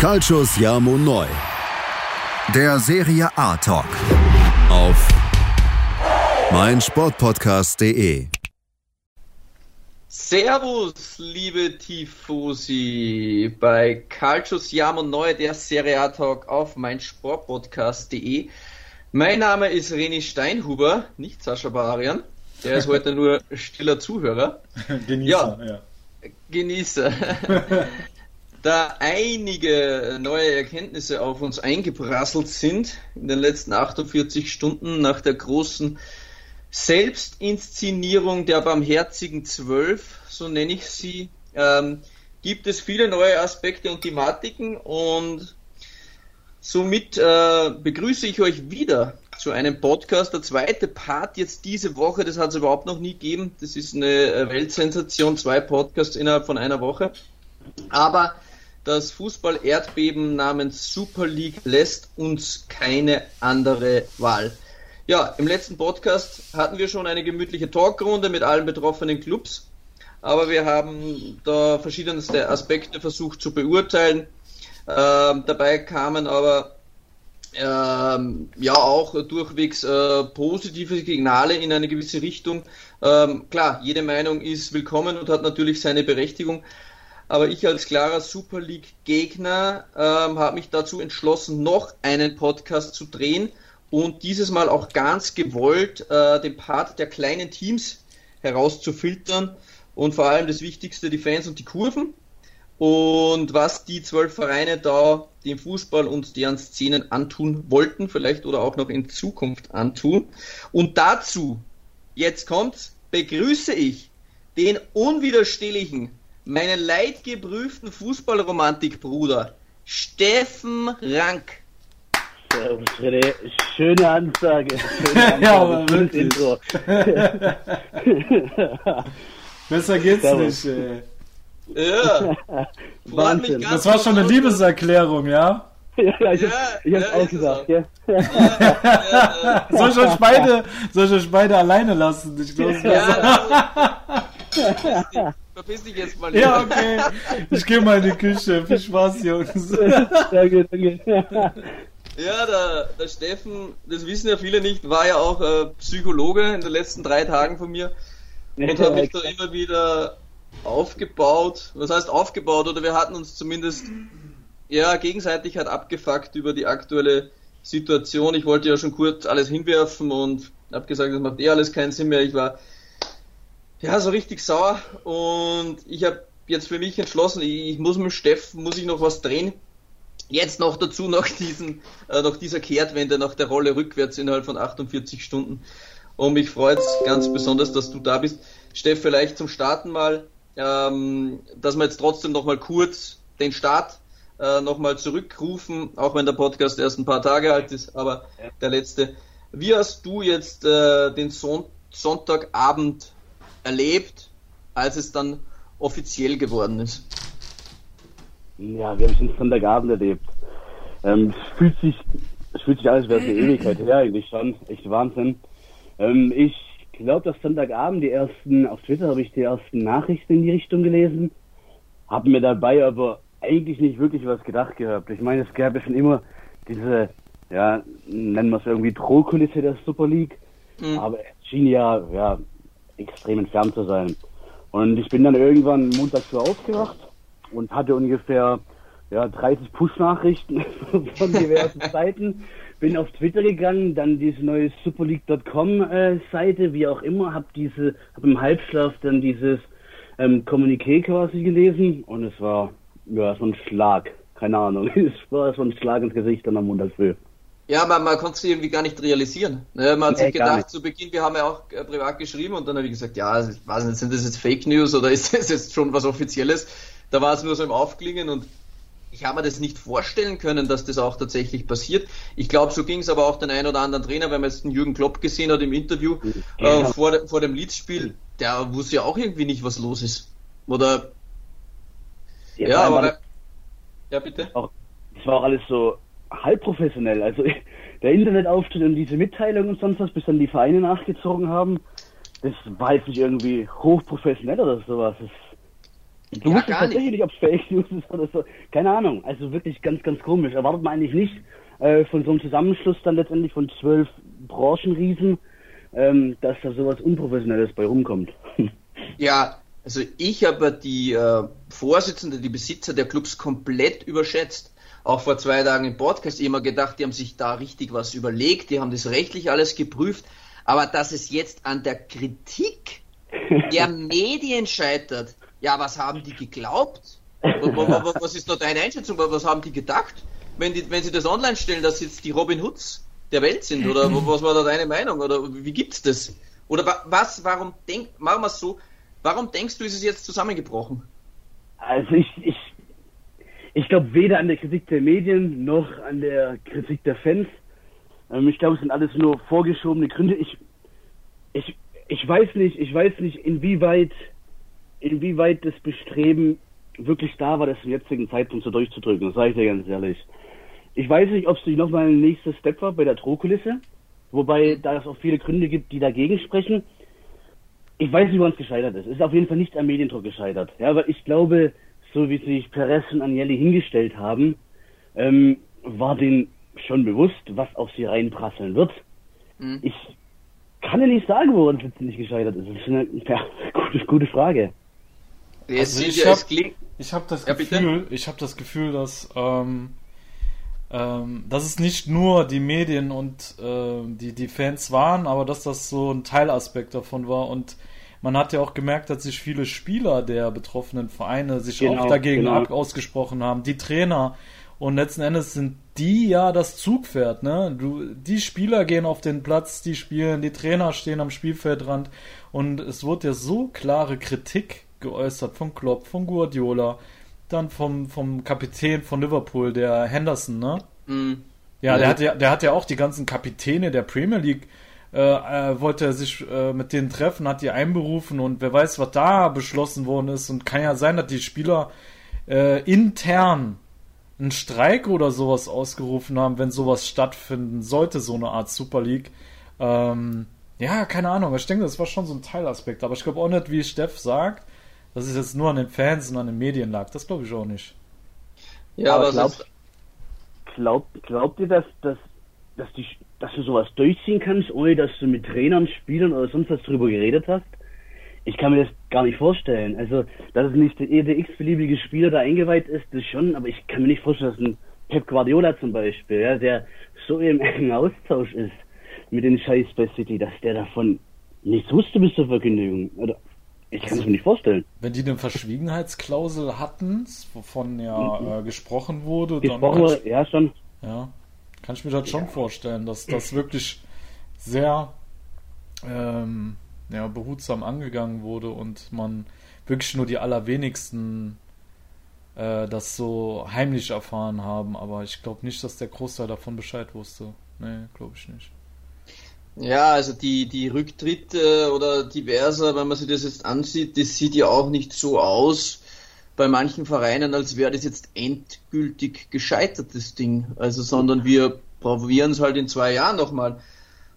Calcius Jamo Neu. Der Serie A Talk. Auf meinsportpodcast.de. Servus, liebe Tifosi, bei Calcius Jamo Neu, der Serie A Talk auf meinsportpodcast.de. Mein Name ist René Steinhuber, nicht Sascha Barian. Der ist heute nur stiller Zuhörer. Genießer, ja. ja. Genießer. da einige neue Erkenntnisse auf uns eingeprasselt sind in den letzten 48 Stunden nach der großen Selbstinszenierung der barmherzigen Zwölf, so nenne ich sie, ähm, gibt es viele neue Aspekte und Thematiken und somit äh, begrüße ich euch wieder zu einem Podcast. Der zweite Part jetzt diese Woche, das hat es überhaupt noch nie gegeben. Das ist eine äh, Weltsensation, zwei Podcasts innerhalb von einer Woche. Aber das Fußball-Erdbeben namens Super League lässt uns keine andere Wahl. Ja, im letzten Podcast hatten wir schon eine gemütliche Talkrunde mit allen betroffenen Clubs, aber wir haben da verschiedenste Aspekte versucht zu beurteilen. Ähm, dabei kamen aber ähm, ja auch durchwegs äh, positive Signale in eine gewisse Richtung. Ähm, klar, jede Meinung ist willkommen und hat natürlich seine Berechtigung. Aber ich als klarer Super League-Gegner ähm, habe mich dazu entschlossen, noch einen Podcast zu drehen und dieses Mal auch ganz gewollt äh, den Part der kleinen Teams herauszufiltern und vor allem das Wichtigste, die Fans und die Kurven und was die zwölf Vereine da dem Fußball und deren Szenen antun wollten, vielleicht oder auch noch in Zukunft antun. Und dazu, jetzt kommt's, begrüße ich den unwiderstehlichen, meinen leidgeprüften Fußballromantikbruder, Steffen Rank. Servus, René. Schöne Ansage. Schöne Ansage. ja, aber wirklich. Besser geht's Servus. nicht, ey. Ja. Wahnsinn. Das war schon eine Liebeserklärung, ja? Ja, ja, ich, ja, ich hab's ja, auch gesagt, ja. ja, soll, ich euch beide, soll ich euch beide alleine lassen? Ich glaube, ja, Verpiss dich jetzt mal. Ja, okay. Ich gehe mal in die Küche. Viel Spaß, Jungs. Danke, danke. Ja, der, der Steffen, das wissen ja viele nicht, war ja auch äh, Psychologe in den letzten drei Tagen von mir und hat mich da immer wieder aufgebaut, was heißt aufgebaut, oder wir hatten uns zumindest ja gegenseitig halt abgefuckt über die aktuelle Situation. Ich wollte ja schon kurz alles hinwerfen und habe gesagt, das macht eh alles keinen Sinn mehr. Ich war ja so richtig sauer und ich habe jetzt für mich entschlossen, ich, ich muss mit Steffen, muss ich noch was drehen. Jetzt noch dazu nach diesen, äh, nach dieser Kehrtwende, nach der Rolle rückwärts innerhalb von 48 Stunden. Und mich freut es ganz besonders, dass du da bist. Steff, vielleicht zum Starten mal ähm, dass wir jetzt trotzdem nochmal kurz den Start äh, nochmal zurückrufen, auch wenn der Podcast erst ein paar Tage alt ist, aber der letzte. Wie hast du jetzt äh, den Son Sonntagabend erlebt, als es dann offiziell geworden ist? Ja, wir haben es den Sonntagabend erlebt. Ähm, es, fühlt sich, es fühlt sich alles wie eine Ewigkeit her, eigentlich schon. Echt Wahnsinn. Ähm, ich glaube, dass Sonntagabend die ersten, auf Twitter habe ich die ersten Nachrichten in die Richtung gelesen, habe mir dabei aber eigentlich nicht wirklich was gedacht gehabt. Ich meine, es gab ja schon immer diese, ja, nennen wir es irgendwie Drohkulisse der Super League, mhm. aber es schien ja, ja, extrem entfernt zu sein. Und ich bin dann irgendwann Montag so aufgewacht und hatte ungefähr ja, 30 Push-Nachrichten von diversen Seiten bin auf Twitter gegangen, dann diese neue superleague.com äh, Seite, wie auch immer, habe diese, habe im Halbschlaf dann dieses ähm, Kommuniqué quasi gelesen und es war ja so ein Schlag, keine Ahnung, es war so ein Schlag ins Gesicht dann am Montag früh. Ja, man, man konnte es irgendwie gar nicht realisieren. Ne? Man hat nee, sich gedacht, zu Beginn, wir haben ja auch äh, privat geschrieben und dann habe ich gesagt, ja, ich weiß nicht, sind das jetzt Fake News oder ist das jetzt schon was Offizielles? Da war es nur so im Aufklingen und ich habe mir das nicht vorstellen können, dass das auch tatsächlich passiert. Ich glaube, so ging es aber auch den ein oder anderen Trainer, wenn man jetzt den Jürgen Klopp gesehen hat im Interview ja. äh, vor, vor dem Leeds-Spiel, der wusste ja auch irgendwie nicht, was los ist. Oder ja, ja aber ja bitte. Auch, das war auch alles so halb professionell. Also der Internetauftritt und diese Mitteilung und sonst was, bis dann die Vereine nachgezogen haben, das war jetzt nicht irgendwie hochprofessionell oder sowas. Das Du Ja, wusstest tatsächlich nicht, ob es Fake News ist oder so. Keine Ahnung. Also wirklich ganz, ganz komisch. Erwartet man eigentlich nicht äh, von so einem Zusammenschluss dann letztendlich von zwölf Branchenriesen, ähm, dass da sowas Unprofessionelles bei rumkommt. Ja, also ich habe die äh, Vorsitzende, die Besitzer der Clubs komplett überschätzt. Auch vor zwei Tagen im Podcast immer gedacht, die haben sich da richtig was überlegt, die haben das rechtlich alles geprüft. Aber dass es jetzt an der Kritik der Medien scheitert, ja, was haben die geglaubt? Wa- wa- wa- Was ist da deine Einschätzung? Wa- Was haben die gedacht, wenn, die, wenn sie das online stellen, dass jetzt die Robin Hoods der Welt sind? Oder wa- was war da deine Meinung? Oder wie gibt's das? Oder wa- was, warum denk, machen wir es so, warum denkst du, ist es jetzt zusammengebrochen? Also ich, ich, ich glaube weder an der Kritik der Medien noch an der Kritik der Fans. Ähm, ich glaube, es sind alles nur vorgeschobene Gründe. Ich, ich, ich weiß nicht, ich weiß nicht, inwieweit, inwieweit das Bestreben wirklich da war, das zum jetzigen Zeitpunkt so durchzudrücken. Das sage ich dir ganz ehrlich. Ich weiß nicht, ob es nicht nochmal ein nächster Step war bei der Drohkulisse, wobei da es auch viele Gründe gibt, die dagegen sprechen. Ich weiß nicht, woran es gescheitert ist. Es ist auf jeden Fall nicht am Mediendruck gescheitert. Ja, aber ich glaube, so wie sich Perez und Agnelli hingestellt haben, ähm, war denen schon bewusst, was auf sie reinprasseln wird. Mhm. Ich kann ja nicht sagen, woran es letztendlich gescheitert ist. Das ist eine ja, gute, gute Frage. Also ich ja, hab- habe das Ja? Gefühl, ich habe das Gefühl, dass ähm, ähm, dass es nicht nur die Medien und äh, die die Fans waren, aber dass das so ein Teilaspekt davon war und man hat ja auch gemerkt, dass sich viele Spieler der betroffenen Vereine sich Genau, auch dagegen genau. ab ausgesprochen haben, die Trainer und letzten Endes sind die ja das Zugpferd, ne? Du, die Spieler gehen auf den Platz, die spielen, die Trainer stehen am Spielfeldrand und es wurde ja so klare Kritik geäußert von Klopp, von Guardiola, dann vom, vom Kapitän von Liverpool, der Henderson, ne? mh, Ja, Ja. der hat ja, der hat ja auch die ganzen Kapitäne der Premier League, äh, wollte er sich äh, mit denen treffen, hat die einberufen und wer weiß, was da beschlossen worden ist. Und kann ja sein, dass die Spieler äh, intern einen Streik oder sowas ausgerufen haben, wenn sowas stattfinden sollte, so eine Art Super League. Ähm, ja, keine Ahnung. Ich denke, das war schon so ein Teilaspekt. Aber ich glaube auch nicht, wie Steff sagt, dass es jetzt nur an den Fans und an den Medien lag. Das glaube ich auch nicht. ja, Aber aber, sonst, Glaubt, glaubt ihr, dass, dass, dass, die, dass du sowas durchziehen kannst, ohne dass du mit Trainern, Spielern oder sonst was drüber geredet hast? Ich kann mir das gar nicht vorstellen. Also, dass es nicht jeder x-beliebige Spieler da eingeweiht ist, das schon, aber ich kann mir nicht vorstellen, dass ein Pep Guardiola zum Beispiel, ja, der so im engen Austausch ist mit den Scheiß bei City, dass der davon nichts wusste bis zur Verkündigung. Oder ich kann es mir nicht vorstellen. Wenn die eine Verschwiegenheitsklausel hatten, wovon ja äh, gesprochen wurde, dann Gesprochen, kann wurde- ja schon. ja, kann ich mir das schon vorstellen, dass das wirklich sehr ähm, ja, behutsam angegangen wurde und man wirklich nur die allerwenigsten äh, das so heimlich erfahren haben. Aber ich glaube nicht, dass der Großteil davon Bescheid wusste. Nee, glaube ich nicht. ja, also die, die Rücktritte oder diverser, wenn man sich das jetzt ansieht, das sieht ja auch nicht so aus bei manchen Vereinen, als wäre das jetzt endgültig gescheitert, das Ding. Also, sondern wir probieren es halt in zwei Jahren nochmal.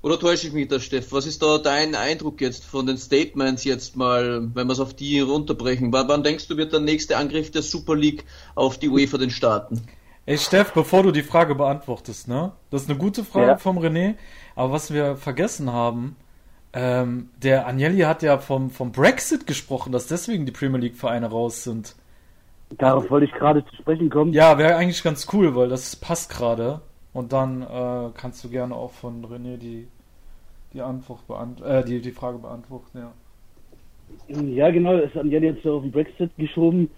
Oder täusche ich mich da, Steff? Was ist da dein Eindruck jetzt von den Statements jetzt mal, wenn wir es auf die runterbrechen? Wann, wann denkst du, wird der nächste Angriff der Super League auf die UEFA den starten? Ey, Steff, bevor du die Frage beantwortest, ne? Das ist eine gute Frage Ja. vom René. Aber was wir vergessen haben, ähm, der Agnelli hat ja vom, vom Brexit gesprochen, dass deswegen die Premier League Vereine raus sind. Darauf wollte ich gerade zu sprechen kommen. Ja, wäre eigentlich ganz cool, weil das passt gerade. Und dann äh, kannst du gerne auch von René die, die Antwort beant äh, die, die Frage beantworten, ja. Ja, genau, es hat Jan jetzt auf den Brexit geschoben.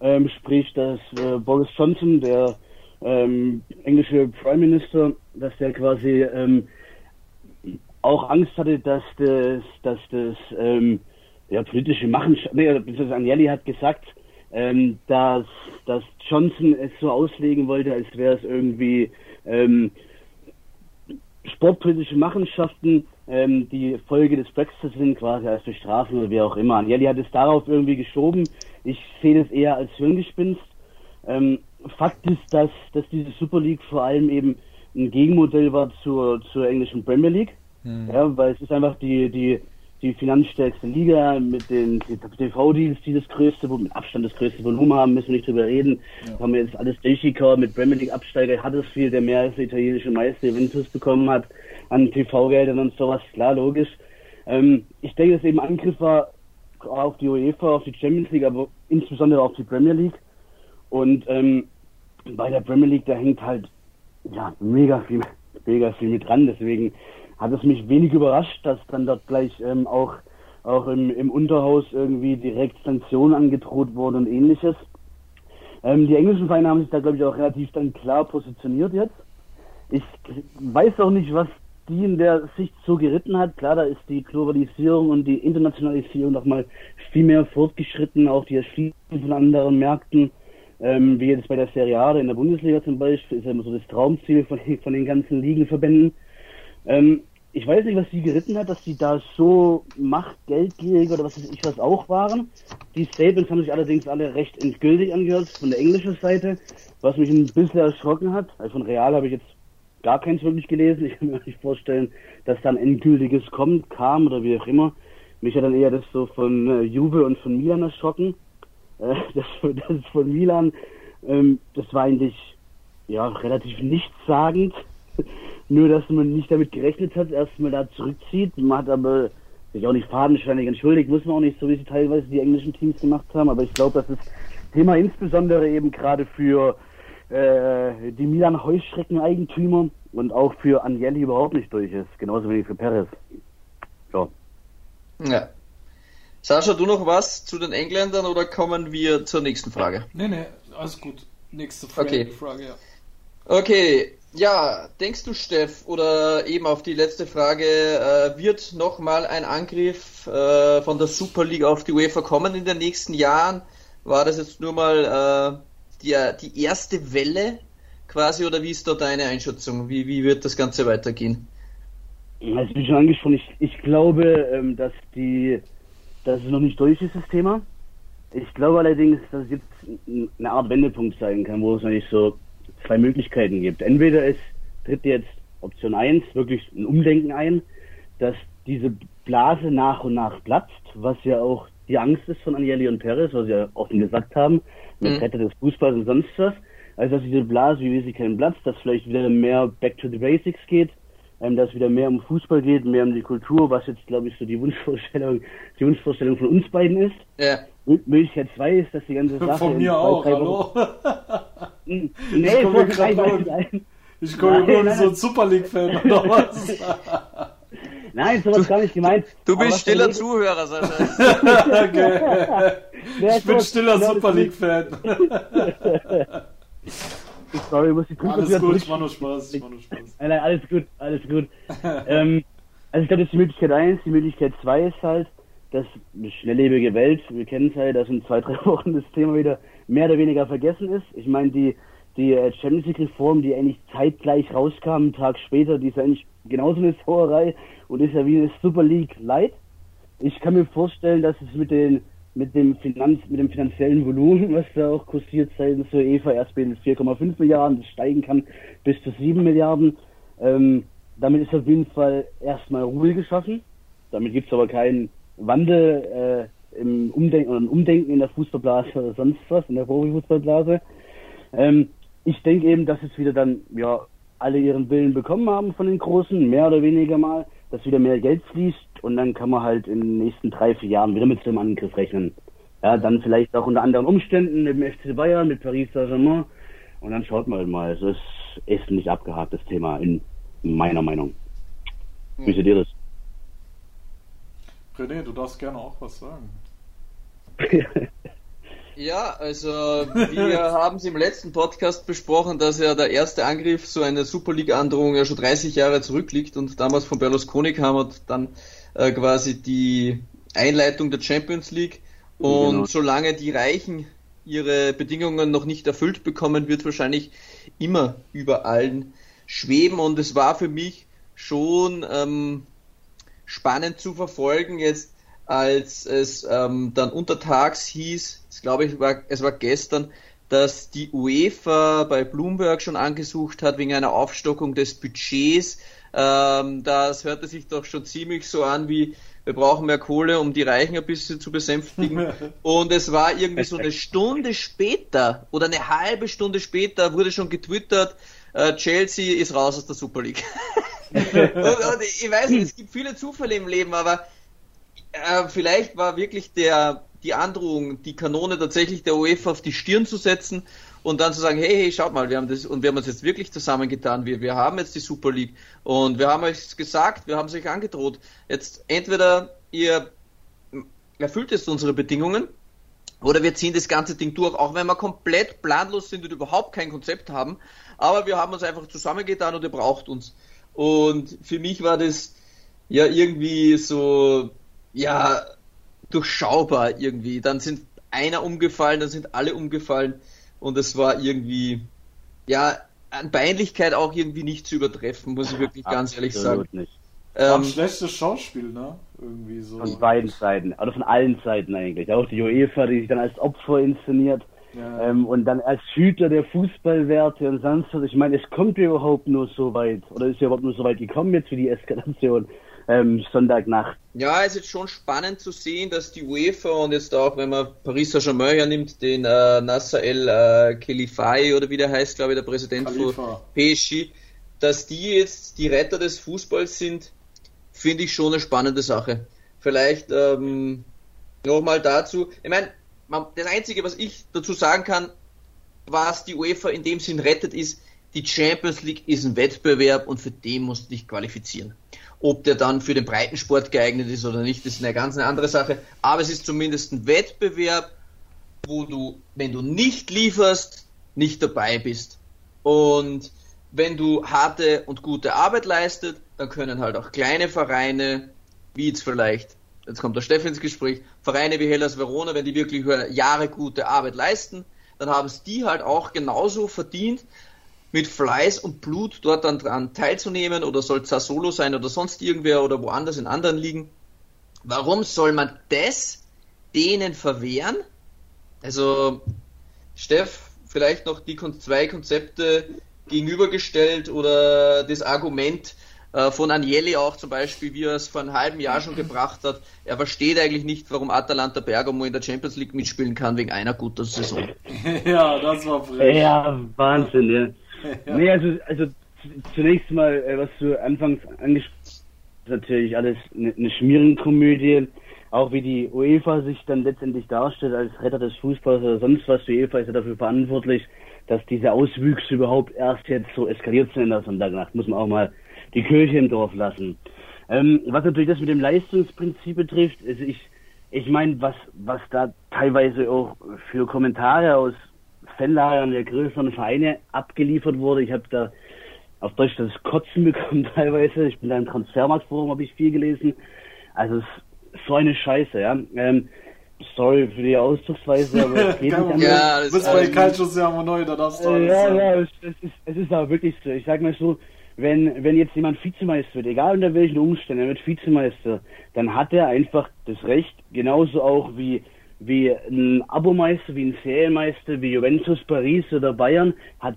Ähm, sprich, dass äh, Boris Johnson, der ähm, englische Prime Minister, dass der quasi ähm, auch Angst hatte, dass das, dass das ähm, ja, politische Machenschaften, nee, beziehungsweise Agnelli hat gesagt, ähm, dass, dass Johnson es so auslegen wollte, als wäre es irgendwie ähm, sportpolitische Machenschaften, ähm, die Folge des Brexit sind, quasi als Bestrafung oder wie auch immer. Agnelli hat es darauf irgendwie geschoben. Ich sehe das eher als Hirngespinst. Ähm, Fakt ist, dass, dass diese Super League vor allem eben ein Gegenmodell war zur, zur englischen Premier League. Ja, weil es ist einfach die, die, die finanzstärkste Liga mit den TV-Deals, die das größte, mit Abstand das größte Volumen haben, müssen wir nicht drüber reden. Ja. Haben wir jetzt alles durchgekaut mit Premier League Absteiger Huddersfield, der mehr als der italienische Meister Juventus bekommen hat an TV-Geldern und sowas. Klar, logisch. Ähm, ich denke, dass eben Angriff war auf die UEFA, auf die Champions League, aber insbesondere auf die Premier League. Und ähm, bei der Premier League, da hängt halt ja mega viel, mega viel mit dran. Deswegen hat es mich wenig überrascht, dass dann dort gleich ähm, auch, auch im, im Unterhaus irgendwie direkt Sanktionen angedroht wurden und ähnliches. Ähm, die englischen Vereine haben sich da, glaube ich, auch relativ dann klar positioniert jetzt. Ich weiß auch nicht, was die in der Sicht so geritten hat. Klar, da ist die Globalisierung und die Internationalisierung nochmal viel mehr fortgeschritten, auch die Erschließung von anderen Märkten, ähm, wie jetzt bei der Serie A in der Bundesliga zum Beispiel, ist ja immer so das Traumziel von, von den ganzen Ligenverbänden. Ähm, ich weiß nicht, was sie geritten hat, dass sie da so machtgeldgierig oder was weiß ich was auch waren. Die Statements haben sich allerdings alle recht endgültig angehört von der englischen Seite, was mich ein bisschen erschrocken hat. Also von Real habe ich jetzt gar keins wirklich gelesen. Ich kann mir nicht vorstellen, dass dann endgültiges kommt, kam oder wie auch immer. Mich hat dann eher das so von äh, Juve und von Milan erschrocken. Äh, das, das von Milan, ähm, das war eigentlich ja relativ nichtssagend. Nur, dass man nicht damit gerechnet hat, erstmal da zurückzieht. Man hat aber sich auch nicht fadenscheinig entschuldigt, muss man auch nicht, so wie sie teilweise die englischen Teams gemacht haben. Aber ich glaube, dass das Thema insbesondere eben gerade für äh, die Milan Heuschrecken-Eigentümer und auch für Agnelli überhaupt nicht durch ist. Genauso wie für Perez. Ja. Ja. Sascha, du noch was zu den Engländern oder kommen wir zur nächsten Frage? Nee, nee, alles gut. Nächste Frage, okay. Frage ja. Okay, ja, denkst du, Steff, oder eben auf die letzte Frage, äh, wird nochmal ein Angriff äh, von der Super League auf die UEFA kommen in den nächsten Jahren? War das jetzt nur mal äh, die, die erste Welle quasi, oder wie ist da deine Einschätzung? Wie, wie wird das Ganze weitergehen? Also wie schon angesprochen, ich, ich glaube, ähm, dass die, dass es noch nicht durch ist, das Thema. Ich glaube allerdings, dass es jetzt eine Art Wendepunkt sein kann, wo es noch nicht so zwei Möglichkeiten gibt. Entweder es tritt jetzt Option 1 wirklich ein Umdenken ein, dass diese Blase nach und nach platzt, was ja auch die Angst ist von Agnelli und Perez, was sie ja offen gesagt haben, mit mhm. Retter des Fußballs und sonst was. Also dass diese Blase, wie wir sie kennen, platzt, dass vielleicht wieder mehr Back to the Basics geht, ähm, dass wieder mehr um Fußball geht, mehr um die Kultur, was jetzt, glaube ich, so die Wunschvorstellung, die Wunschvorstellung von uns beiden ist. Ja. Möglichkeit 2 ist, dass die ganze Sache. Von mir auch, hallo? nee, ich komme gerade ich komme nur so ein Super League-Fan oder was? Nein, sowas gar nicht gemeint. Du bist stiller Zuhörer, Sascha. okay. Ich bin stiller Super League-Fan. Sorry, muss ich Alles gut, ich mach nur Spaß, ich mach nur Spaß. Nein, nein, alles gut, alles gut. ähm, also ich glaube, das ist die Möglichkeit 1. Die Möglichkeit 2 ist halt, dass eine schnelllebige Welt, wir kennen es halt, dass in zwei, drei Wochen das Thema wieder mehr oder weniger vergessen ist. Ich meine, die, die äh, Champions League Reform, die eigentlich zeitgleich rauskam, einen Tag später, die ist eigentlich genauso eine Sauerei und ist ja wie eine Super League Light. Ich kann mir vorstellen, dass es mit den mit dem Finanz, mit dem finanziellen Volumen, was da auch kursiert seitens der EVA erst bei 4,5 Milliarden, das steigen kann bis zu 7 Milliarden. Ähm, damit ist auf jeden Fall erstmal Ruhe geschaffen. Damit gibt es aber keinen Wandel äh, im Umdenken oder ein Umdenken in der Fußballblase oder sonst was, in der Profifußballblase. Ähm, ich denke eben, dass jetzt wieder dann ja alle ihren Willen bekommen haben von den Großen, mehr oder weniger mal, dass wieder mehr Geld fließt und dann kann man halt in den nächsten drei, vier Jahren wieder mit so einem Angriff rechnen. Ja, dann vielleicht auch unter anderen Umständen mit dem FC Bayern, mit Paris Saint-Germain und dann schaut man halt mal. Es ist, ist nicht abgehakt, das Thema, in meiner Meinung. Wie seht ihr das? René, du darfst gerne auch was sagen. Ja, also wir haben es im letzten Podcast besprochen, dass ja der erste Angriff so eine Super League-Androhung ja schon 30 Jahre zurückliegt und damals von Berlusconi kam und dann äh, quasi die Einleitung der Champions League und genau. solange die Reichen ihre Bedingungen noch nicht erfüllt bekommen, wird wahrscheinlich immer über allen schweben und es war für mich schon ähm, spannend zu verfolgen jetzt, als es ähm, dann untertags hieß, ich glaube ich war, es war gestern, dass die UEFA bei Bloomberg schon angesucht hat wegen einer Aufstockung des Budgets. Ähm, das hörte sich doch schon ziemlich so an wie wir brauchen mehr Kohle, um die Reichen ein bisschen zu besänftigen. Und es war irgendwie so eine Stunde später oder eine halbe Stunde später wurde schon getwittert, äh, Chelsea ist raus aus der Super League. und, und ich weiß nicht, es gibt viele Zufälle im Leben, aber äh, vielleicht war wirklich der die Androhung, die Kanone tatsächlich der UEFA auf die Stirn zu setzen und dann zu sagen, hey, hey, schaut mal, wir haben das und wir haben uns jetzt wirklich zusammengetan, wir, wir haben jetzt die Super League und wir haben euch gesagt, wir haben es euch angedroht. Jetzt entweder ihr erfüllt jetzt unsere Bedingungen oder wir ziehen das ganze Ding durch, auch wenn wir komplett planlos sind und überhaupt kein Konzept haben, aber wir haben uns einfach zusammengetan und ihr braucht uns. Und für mich war das ja irgendwie so, ja, durchschaubar irgendwie. Dann sind einer umgefallen, dann sind alle umgefallen und es war irgendwie, ja, an Peinlichkeit auch irgendwie nicht zu übertreffen, muss ich wirklich ganz ehrlich sagen. Nicht. Ähm, ein schlechtes Schauspiel, ne? Irgendwie so. Von beiden Seiten, also von allen Seiten eigentlich. Auch die UEFA, die sich dann als Opfer inszeniert. Ja. Ähm, und dann als Hüter der Fußballwerte und sonst was. Ich meine, es kommt überhaupt nur so weit, oder ist ja überhaupt nur so weit gekommen jetzt für die Eskalation ähm, Sonntagnacht. Ja, es ist schon spannend zu sehen, dass die UEFA und jetzt auch, wenn man Paris Saint-Germain hernimmt, den äh, Nasser El äh, Khelifai oder wie der heißt, glaube ich, der Präsident Khalifa. von PSG, dass die jetzt die Retter des Fußballs sind, finde ich schon eine spannende Sache. Vielleicht ähm, nochmal dazu. Ich meine, das Einzige, was ich dazu sagen kann, was die UEFA in dem Sinn rettet, ist, die Champions League ist ein Wettbewerb und für den musst du dich qualifizieren. Ob der dann für den Breitensport geeignet ist oder nicht, ist eine ganz andere Sache. Aber es ist zumindest ein Wettbewerb, wo du, wenn du nicht lieferst, nicht dabei bist. Und wenn du harte und gute Arbeit leistet, dann können halt auch kleine Vereine, wie jetzt vielleicht, jetzt kommt der Steff ins Gespräch, Vereine wie Hellas Verona, wenn die wirklich Jahre gute Arbeit leisten, dann haben es die halt auch genauso verdient, mit Fleiß und Blut dort dann dran teilzunehmen oder soll es Solo sein oder sonst irgendwer oder woanders in anderen liegen. Warum soll man das denen verwehren? Also, Steff, vielleicht noch die zwei Konzepte gegenübergestellt oder das Argument äh, von Agnelli auch zum Beispiel, wie er es vor einem halben Jahr schon gebracht hat. Er versteht eigentlich nicht, warum Atalanta Bergamo in der Champions League mitspielen kann wegen einer guten Saison. ja, das war frech. Ja, Wahnsinn, ja. ja. Nee, also, also zunächst mal, äh, was du anfangs angesprochen hast, natürlich alles eine, eine Schmierenkomödie. Auch wie die UEFA sich dann letztendlich darstellt als Retter des Fußballs oder sonst was. Die UEFA ist ja dafür verantwortlich, dass diese Auswüchse überhaupt erst jetzt so eskaliert sind in der Sonntagnacht. Muss man auch mal die Kirche im Dorf lassen. Ähm, was natürlich das mit dem Leistungsprinzip betrifft, also ich, ich meine, was, was da teilweise auch für Kommentare aus Fanlagern der größeren Vereine abgeliefert wurde. Ich habe da auf Deutsch das Kotzen bekommen teilweise. Ich bin da im Transfermarktforum, habe ich viel gelesen. Also es ist so eine Scheiße, ja. Ähm, sorry für die Ausdrucksweise, aber es geht nicht Ja, das ist bei Calcio Siamo neu, da darfst du äh, Ja, ja, es, es, ist, es ist aber wirklich so. Ich sag mal so, wenn, wenn jetzt jemand Vizemeister wird, egal unter welchen Umständen, er wird Vizemeister, dann hat er einfach das Recht, genauso auch wie wie ein Abomeister, wie ein Serienmeister, wie Juventus, Paris oder Bayern, hat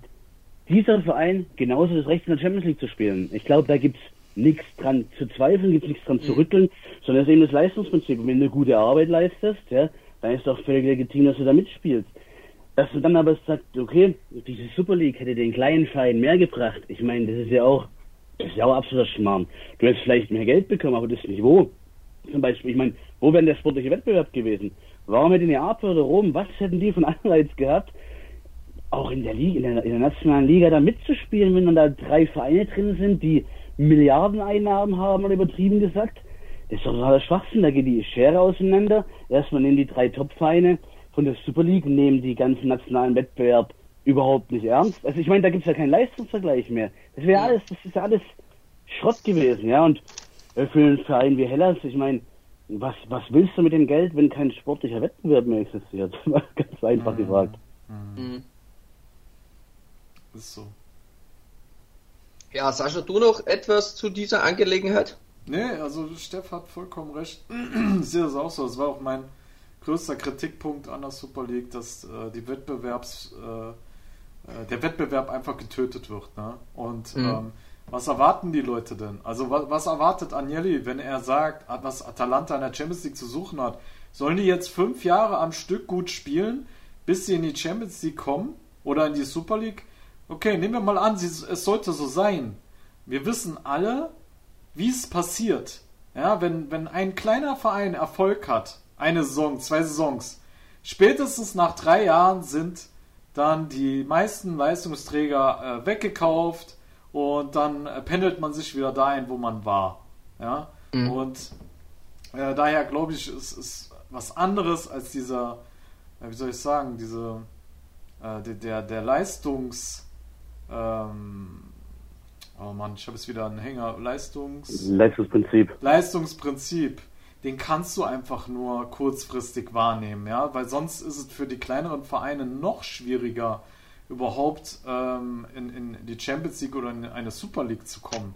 dieser Verein genauso das Recht in der Champions League zu spielen. Ich glaube, da gibt's nichts dran zu zweifeln, gibt's nichts dran zu mhm. rütteln, sondern es ist eben das Leistungsprinzip. Und wenn du gute Arbeit leistest, ja, dann ist doch völlig legitim, dass du da mitspielst. Dass du dann aber sagst, okay, diese Super League hätte den kleinen Verein mehr gebracht. Ich meine, das ist ja auch, das ist ja auch absoluter Schmarrn. Du hättest vielleicht mehr Geld bekommen, aber das nicht wo. Zum Beispiel, ich meine, wo wäre der sportliche Wettbewerb gewesen? Warum hätte Neapel oder Rom, was hätten die von Anreiz gehabt, auch in der Liga, in der, in der nationalen Liga da mitzuspielen, wenn dann da drei Vereine drin sind, die Milliardeneinnahmen haben, oder übertrieben gesagt? Das ist doch totaler Schwachsinn, da geht die Schere auseinander. Erstmal nehmen die drei Top-Vereine von der Super League, nehmen die ganzen nationalen Wettbewerb überhaupt nicht ernst. Also ich meine, da gibt es ja keinen Leistungsvergleich mehr. Das wäre alles, das ist ja alles Schrott gewesen, ja. Und für einen Verein wie Hellas, ich meine, was, was willst du mit dem Geld, wenn kein sportlicher Wettbewerb mehr existiert? Ganz einfach mhm. gefragt. Mhm. Ist so. Ja, Sascha, du noch etwas zu dieser Angelegenheit? Nee, also Steff hat vollkommen recht. ich sehe das auch so. Es war auch mein größter Kritikpunkt an der Super League, dass äh, die Wettbewerbs, äh, äh der Wettbewerb einfach getötet wird. Ne? Und mhm. ähm, Was erwarten die Leute denn? Also was, was erwartet Agnelli, wenn er sagt, was Atalanta in der Champions League zu suchen hat? Sollen die jetzt fünf Jahre am Stück gut spielen, bis sie in die Champions League kommen oder in die Super League? Okay, nehmen wir mal an, es sollte so sein. Wir wissen alle, wie es passiert. Ja, wenn, wenn ein kleiner Verein Erfolg hat, eine Saison, zwei Saisons, spätestens nach drei Jahren sind dann die meisten Leistungsträger äh, weggekauft und dann äh, pendelt man sich wieder dahin, wo man war. Ja, mhm. und äh, daher glaube ich, es ist was anderes als dieser, wie soll ich sagen, diese, äh, der, der, der Leistungs, ähm, oh Mann, ich habe es wieder einen Hänger, Leistungs... Leistungsprinzip. Leistungsprinzip den kannst du einfach nur kurzfristig wahrnehmen, ja, weil sonst ist es für die kleineren Vereine noch schwieriger, überhaupt ähm, in, in die Champions League oder in eine Super League zu kommen.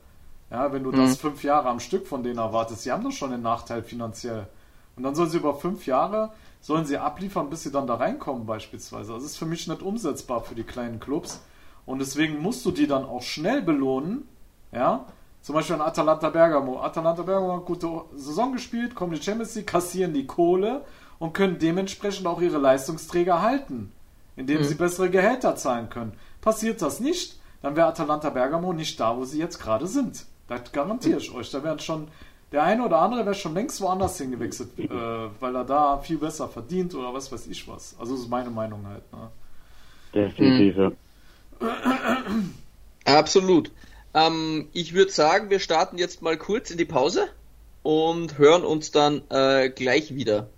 Ja, wenn du mhm. das fünf Jahre am Stück von denen erwartest, sie haben doch schon den Nachteil finanziell. Und dann sollen sie über fünf Jahre, sollen sie abliefern, bis sie dann da reinkommen beispielsweise. Das ist für mich nicht umsetzbar für die kleinen Clubs. Und deswegen musst du die dann auch schnell belohnen, ja, zum Beispiel an Atalanta Bergamo. Atalanta Bergamo hat gute Saison gespielt, kommen in die Champions League, kassieren die Kohle und können dementsprechend auch ihre Leistungsträger halten, indem mhm. sie bessere Gehälter zahlen können. Passiert das nicht, dann wäre Atalanta Bergamo nicht da, wo sie jetzt gerade sind. Das garantiere ich mhm. euch. Da wären schon der eine oder andere wäre schon längst woanders hingewechselt, äh, weil er da viel besser verdient oder was weiß ich was. Also das ist meine Meinung halt. Ne? Definitiv. Mhm. Absolut. Ähm, ich würde sagen, wir starten jetzt mal kurz in die Pause und hören uns dann äh, gleich wieder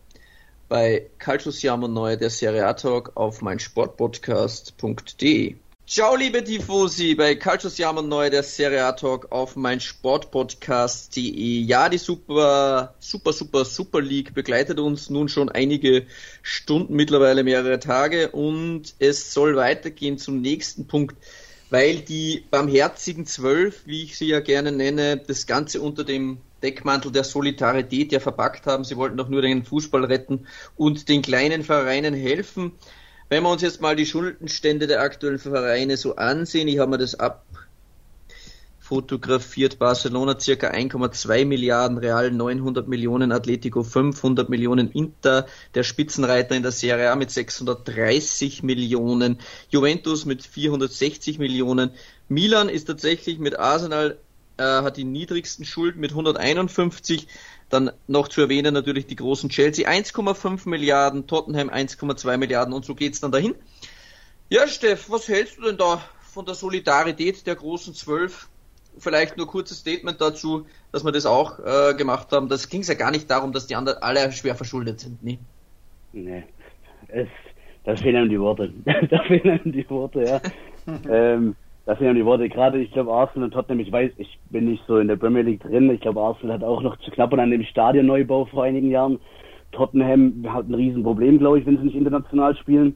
bei Calcio Siamo Neu, der Serie A Talk auf meinsportpodcast.de. Ciao, liebe Tifosi, bei Calcio Siamo Neu, der Serie A Talk auf meinsportpodcast.de. Ja, die super, super, super, super League begleitet uns nun schon einige Stunden, mittlerweile mehrere Tage und es soll weitergehen zum nächsten Punkt weil die barmherzigen Zwölf, wie ich sie ja gerne nenne, das Ganze unter dem Deckmantel der Solidarität ja verpackt haben. Sie wollten doch nur den Fußball retten und den kleinen Vereinen helfen. Wenn wir uns jetzt mal die Schuldenstände der aktuellen Vereine so ansehen, ich habe mir das ab fotografiert Barcelona circa 1,2 Milliarden, Real 900 Millionen, Atletico 500 Millionen, Inter der Spitzenreiter in der Serie A mit 630 Millionen, Juventus mit 460 Millionen, Milan ist tatsächlich mit Arsenal äh, hat die niedrigsten Schulden mit 151, dann noch zu erwähnen natürlich die großen Chelsea 1,5 Milliarden, Tottenham 1,2 Milliarden und so geht's dann dahin. Ja, Steff, was hältst du denn da von der Solidarität der großen Zwölf? Vielleicht nur kurzes Statement dazu, dass wir das auch äh, gemacht haben. Das ging ja gar nicht darum, dass die anderen alle schwer verschuldet sind, nie. Nee. Es, da fehlen einem die Worte. da fehlen einem die Worte, ja. ähm, da fehlen einem die Worte. Gerade, ich glaube, Arsenal und Tottenham, ich weiß, ich bin nicht so in der Premier League drin. Ich glaube, Arsenal hat auch noch zu knappern an dem Stadionneubau vor einigen Jahren. Tottenham hat ein Riesenproblem, glaube ich, wenn sie nicht international spielen.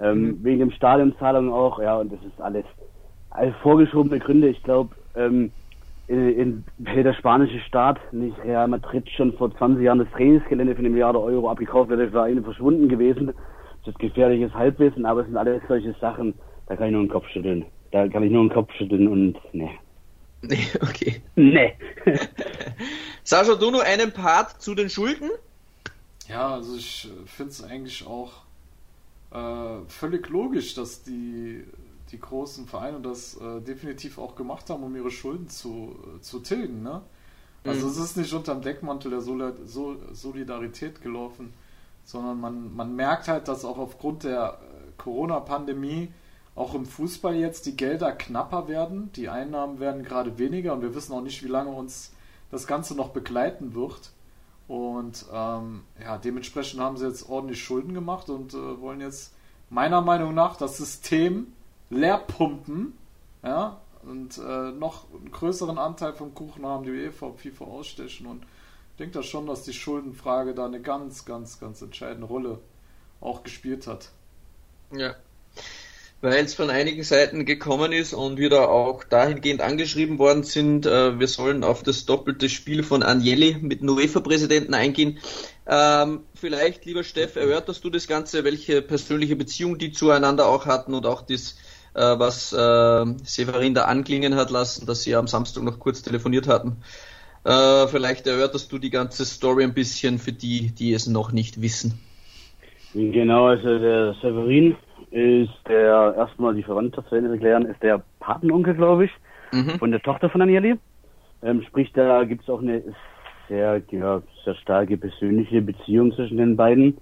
Ähm, mhm. Wegen dem Stadionzahlungen auch, ja, und das ist alles, alles vorgeschobene Gründe. Ich glaube, ähm, in, in, der spanische Staat nicht Real Madrid schon vor 20 Jahren das Trainingsgelände für eine Milliarde Euro abgekauft, wäre der Verein verschwunden gewesen. Das ist gefährliches Halbwissen, aber es sind alles solche Sachen, da kann ich nur den Kopf schütteln. Da kann ich nur den Kopf schütteln und ne. Nee, okay. Nee. Sascha, du nur einen Part zu den Schulden? Ja, also ich finde es eigentlich auch äh, völlig logisch, dass die die großen Vereine das äh, definitiv auch gemacht haben, um ihre Schulden zu, äh, zu tilgen. Ne? Also mhm. es ist nicht unter dem Deckmantel der Sol Sol Solidarität gelaufen, sondern man, man merkt halt, dass auch aufgrund der äh, Corona-Pandemie auch im Fußball jetzt die Gelder knapper werden, die Einnahmen werden gerade weniger und wir wissen auch nicht, wie lange uns das Ganze noch begleiten wird. Und ähm, ja, dementsprechend haben sie jetzt ordentlich Schulden gemacht und äh, wollen jetzt meiner Meinung nach das System Leerpumpen, ja, und äh, noch einen größeren Anteil vom Kuchen haben, die UEFA und FIFA ausstechen. Und ich denke da schon, dass die Schuldenfrage da eine ganz, ganz, ganz entscheidende Rolle auch gespielt hat. Ja. Weil es von einigen Seiten gekommen ist und wir da auch dahingehend angeschrieben worden sind, äh, wir sollen auf das doppelte Spiel von Agnelli mit dem UEFA-Präsidenten eingehen. Äh, Ähm, vielleicht, lieber Steff, erörterst du das Ganze, welche persönliche Beziehung die zueinander auch hatten und auch das, was äh, Severin da anklingen hat lassen, dass sie am Samstag noch kurz telefoniert hatten. Äh, vielleicht erörterst du die ganze Story ein bisschen für die, die es noch nicht wissen. Genau, also der Severin ist der, erstmal die Verwandtschaft zu Ende erklären, ist der Patenonkel, glaube ich, mhm. von der Tochter von Agnelli. Ähm, sprich, da gibt es auch eine sehr, ja, sehr starke persönliche Beziehung zwischen den beiden.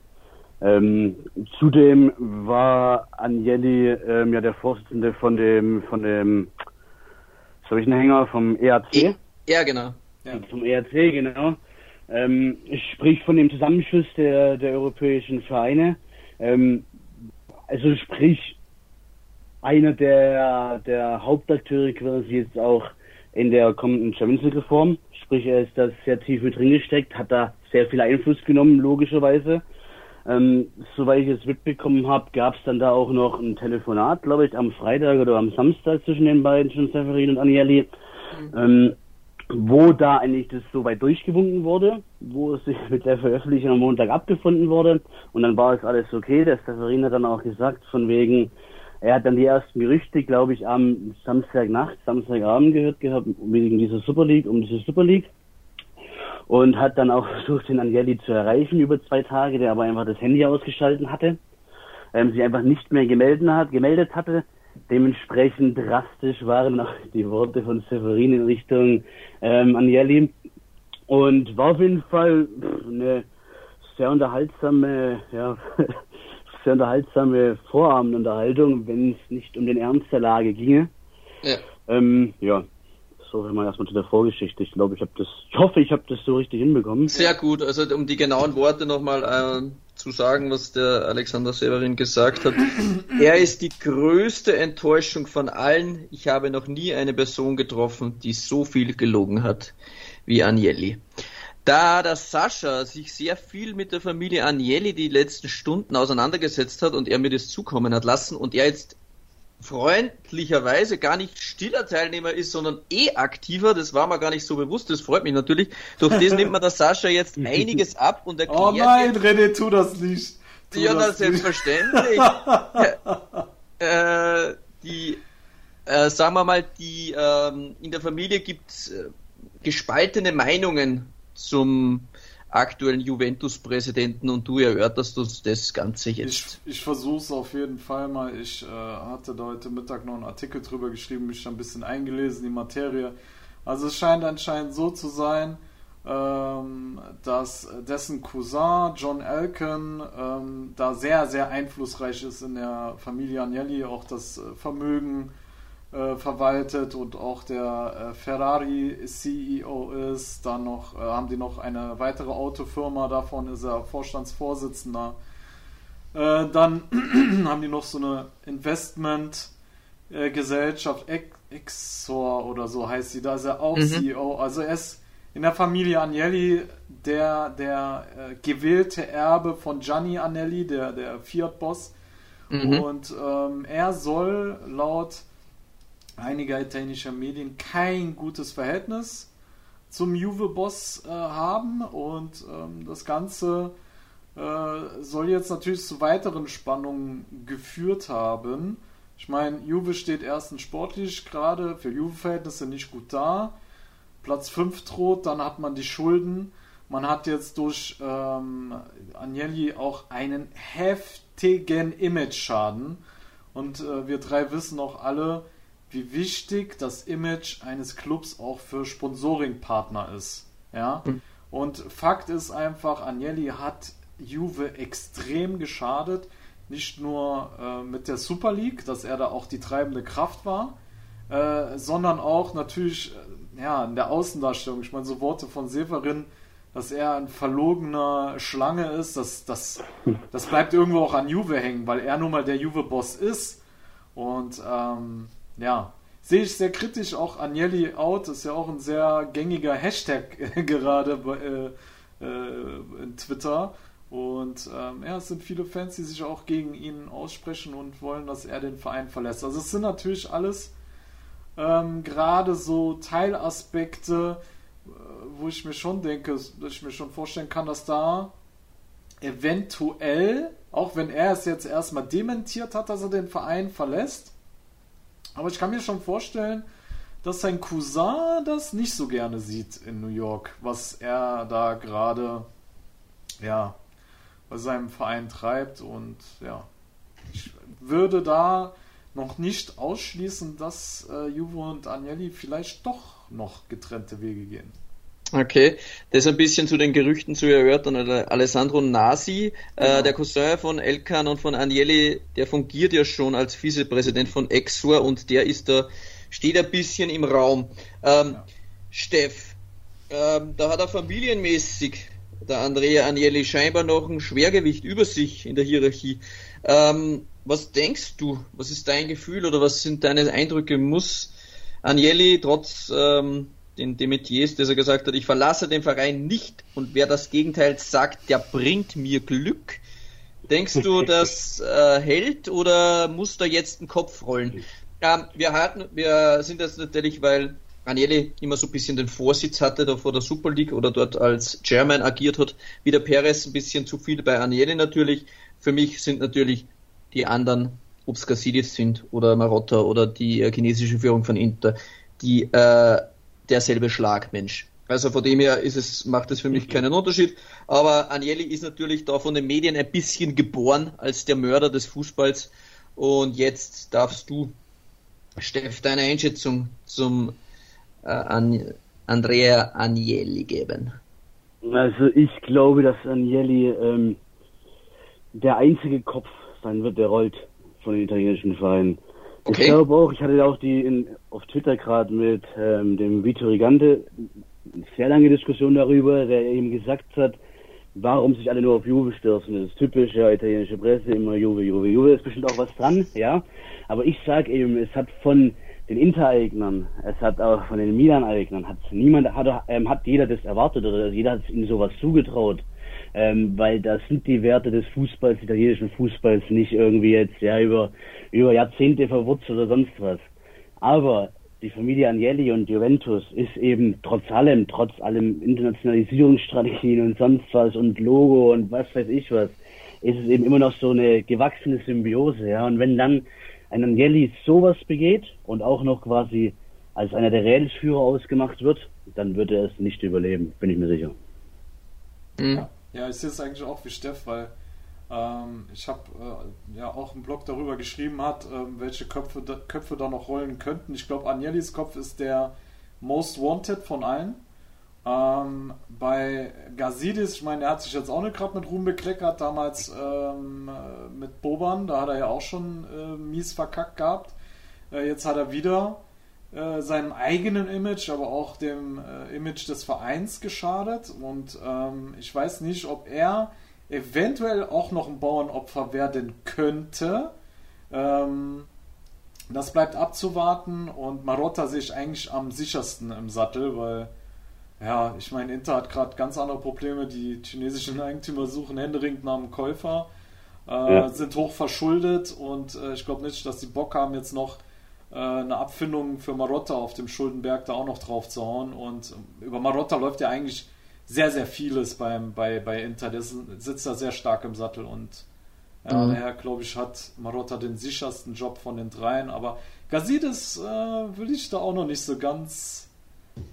Ähm, zudem war Agnelli ähm, ja der Vorsitzende von dem, von dem, was habe ich einen Hänger, vom EAC. E ja, genau. Ja. Vom EAC, genau. Ähm, sprich von dem Zusammenschluss der, der europäischen Vereine. Ähm, also sprich, einer der, der Hauptakteure quasi jetzt auch in der kommenden Champions League Reform. Sprich, er ist da sehr tief mit drin gesteckt, hat da sehr viel Einfluss genommen, logischerweise. Ähm, soweit ich es mitbekommen habe, gab es dann da auch noch ein Telefonat, glaube ich, am Freitag oder am Samstag zwischen den beiden, zwischen Severin und Agnelli. Mhm. Ähm, wo da eigentlich das so weit durchgewunken wurde, wo es sich mit der Veröffentlichung am Montag abgefunden wurde und dann war es alles okay. Der Stefarin hat dann auch gesagt, von wegen, er hat dann die ersten Gerüchte, glaube ich, am Samstagnacht, Samstagabend gehört gehabt, wegen dieser Super League, um diese Super League. Und hat dann auch versucht, den Agnelli zu erreichen über zwei Tage, der aber einfach das Handy ausgeschalten hatte, ähm, sich einfach nicht mehr gemeldet hat, gemeldet hatte Dementsprechend drastisch waren auch die Worte von Severin in Richtung ähm, Agnelli. Und war auf jeden Fall eine sehr unterhaltsame, ja, sehr unterhaltsame Vorabendunterhaltung, wenn es nicht um den Ernst der Lage ginge. Ja. Ähm, ja, so viel mal erstmal zu der Vorgeschichte. Ich glaube, ich habe das, ich hoffe, ich habe das so richtig hinbekommen. Sehr gut. Also um die genauen Worte nochmal äh, zu sagen, was der Alexander Severin gesagt hat. Er ist die größte Enttäuschung von allen. Ich habe noch nie eine Person getroffen, die so viel gelogen hat wie Agnelli. Da der Sascha sich sehr viel mit der Familie Agnelli die letzten Stunden auseinandergesetzt hat und er mir das zukommen hat lassen und er jetzt freundlicherweise gar nicht stiller Teilnehmer ist, sondern eh aktiver. Das war mir gar nicht so bewusst. Das freut mich natürlich. Durch das nimmt man der Sascha jetzt einiges ab und erklärt. Oh nein, René, tu das nicht. Tu ja, das selbstverständlich. äh, die, äh, sagen wir mal, die ähm, in der Familie gibt es äh, gespaltene Meinungen zum aktuellen Juventus-Präsidenten und du erörterst uns das Ganze jetzt. Ich, ich versuche es auf jeden Fall mal. Ich äh, hatte da heute Mittag noch einen Artikel drüber geschrieben, mich ein bisschen eingelesen, die Materie. Also es scheint anscheinend so zu sein, ähm, dass dessen Cousin John Elkin ähm, da sehr, sehr einflussreich ist in der Familie Agnelli, auch das äh, Vermögen äh, verwaltet und auch der äh, Ferrari CEO ist. Dann noch äh, haben die noch eine weitere Autofirma, davon ist er Vorstandsvorsitzender. Äh, dann haben die noch so eine Investmentgesellschaft, Exor oder so heißt sie, da ist er auch mhm. CEO. Also er ist in der Familie Agnelli der, der äh, gewählte Erbe von Gianni Agnelli, der, der Fiat-Boss. Mhm. Und ähm, er soll laut einiger italienischer Medien kein gutes Verhältnis zum Juve-Boss äh, haben und ähm, das Ganze äh, soll jetzt natürlich zu weiteren Spannungen geführt haben. Ich meine, Juve steht erstens sportlich gerade für Juve-Verhältnisse nicht gut da. Platz 5 droht, dann hat man die Schulden. Man hat jetzt durch ähm, Agnelli auch einen heftigen Image-Schaden. Und äh, wir drei wissen auch alle, wie wichtig das Image eines Clubs auch für Sponsoring-Partner ist. Ja. Mhm. Und Fakt ist einfach, Agnelli hat Juve extrem geschadet. Nicht nur äh, mit der Super League, dass er da auch die treibende Kraft war, äh, sondern auch natürlich äh, ja, in der Außendarstellung. Ich meine, so Worte von Severin, dass er ein verlogener Schlange ist, das, das, das bleibt irgendwo auch an Juve hängen, weil er nun mal der Juve-Boss ist. Und ähm, ja, sehe ich sehr kritisch auch Agnelli out, ist ja auch ein sehr gängiger Hashtag gerade bei, äh, äh, in Twitter. Und ähm, ja, es sind viele Fans, die sich auch gegen ihn aussprechen und wollen, dass er den Verein verlässt. Also es sind natürlich alles ähm, gerade so Teilaspekte, äh, wo ich mir schon denke, dass ich mir schon vorstellen kann, dass da eventuell, auch wenn er es jetzt erstmal dementiert hat, dass er den Verein verlässt, aber ich kann mir schon vorstellen, dass sein Cousin das nicht so gerne sieht in New York, was er da gerade ja bei seinem Verein treibt und ja, ich würde da noch nicht ausschließen, dass äh, Juve und Agnelli vielleicht doch noch getrennte Wege gehen. Okay, das ein bisschen zu den Gerüchten zu erörtern. Alessandro Nasi, äh, genau. äh, der Cousin von Elkan und von Agnelli, der fungiert ja schon als Vizepräsident von Exor und der ist da, steht ein bisschen im Raum. Ähm, ja. Steff, ähm, da hat er familienmäßig der Andrea Agnelli scheinbar noch ein Schwergewicht über sich in der Hierarchie. Ähm, was denkst du? Was ist dein Gefühl oder was sind deine Eindrücke? Muss Agnelli trotz ähm, den Demetiers, dass er gesagt hat, ich verlasse den Verein nicht und wer das Gegenteil sagt, der bringt mir Glück. Denkst du, das äh, hält oder muss da jetzt ein Kopf rollen? Ähm, wir hatten, wir sind jetzt natürlich, weil Agnelli immer so ein bisschen den Vorsitz hatte da vor der Super League oder dort als Chairman agiert hat, wie der Perez ein bisschen zu viel bei Agnelli natürlich. Für mich sind natürlich die anderen, ob es Gassidis sind oder Marotta oder die äh, chinesische Führung von Inter, die äh, derselbe Schlag, Mensch. Also von dem her ist es, macht es für mich keinen Unterschied. Aber Agnelli ist natürlich da von den Medien ein bisschen geboren als der Mörder des Fußballs. Und jetzt darfst du, Steff, deine Einschätzung zum äh, An Andrea Agnelli geben. Also ich glaube, dass Agnelli ähm, der einzige Kopf sein wird, der rollt von den italienischen Vereinen. Okay. Ich glaube auch, ich hatte auch die in, auf Twitter gerade mit ähm, dem Vito Rigante eine sehr lange Diskussion darüber, der eben gesagt hat, warum sich alle nur auf Juve stürzen. Das ist typisch, ja, italienische Presse, immer Juve, Juve, Juve, ist bestimmt auch was dran, ja. Aber ich sag eben, es hat von den Inter-Eignern, es hat auch von den Milan-Eignern, hat niemand, hat, ähm, hat jeder das erwartet oder jeder hat ihnen sowas zugetraut ähm, weil das sind die Werte des Fußballs, italienischen Fußballs, nicht irgendwie jetzt ja über, über Jahrzehnte verwurzelt oder sonst was. Aber die Familie Agnelli und Juventus ist eben trotz allem, trotz allem Internationalisierungsstrategien und sonst was und Logo und was weiß ich was, ist es eben immer noch so eine gewachsene Symbiose, ja. Und wenn dann ein Agnelli sowas begeht und auch noch quasi als einer der Rädelsführer ausgemacht wird, dann wird er es nicht überleben, bin ich mir sicher. Mhm. Ja, ich sehe es eigentlich auch wie Steff, weil ähm, ich habe äh, ja auch einen Blog darüber geschrieben hat, äh, welche Köpfe da, Köpfe da noch rollen könnten. Ich glaube, Agnellis Kopf ist der most wanted von allen. Ähm, bei Gazidis, ich meine, er hat sich jetzt auch nicht gerade mit Ruhm bekleckert, damals ähm, äh, mit Boban, da hat er ja auch schon äh, mies verkackt gehabt. Äh, jetzt hat er wieder äh, seinem eigenen Image, aber auch dem äh, Image des Vereins geschadet. Und ähm, ich weiß nicht, ob er eventuell auch noch ein Bauernopfer werden könnte. Ähm, das bleibt abzuwarten und Marotta sehe ich eigentlich am sichersten im Sattel, weil ja, ich meine, Inter hat gerade ganz andere Probleme. Die chinesischen Eigentümer suchen händeringend nach einem Käufer, äh, ja. sind hoch verschuldet und äh, ich glaube nicht, dass die Bock haben, jetzt noch eine Abfindung für Marotta auf dem Schuldenberg da auch noch drauf zu hauen. Und über Marotta läuft ja eigentlich sehr, sehr vieles beim, bei, bei Inter. Der sitzt da sehr stark im Sattel und ja, mhm. daher glaube ich, hat Marotta den sichersten Job von den dreien. Aber Gazidis äh, will ich da auch noch nicht so ganz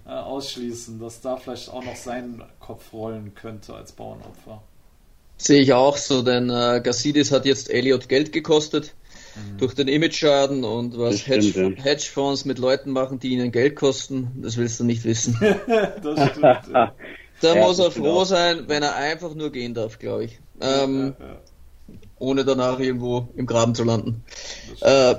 äh, ausschließen, dass da vielleicht auch noch sein Kopf rollen könnte als Bauernopfer. Sehe ich auch so, denn äh, Gazidis hat jetzt Elliot Geld gekostet mhm. durch den Image-Schaden und was stimmt, Hedge ja. Hedgefonds mit Leuten machen, die ihnen Geld kosten, das willst du nicht wissen. das stimmt, ja. Da ja, muss er froh sein, wenn er einfach nur gehen darf, glaube ich. Ähm, ohne danach irgendwo im Graben zu landen. Äh,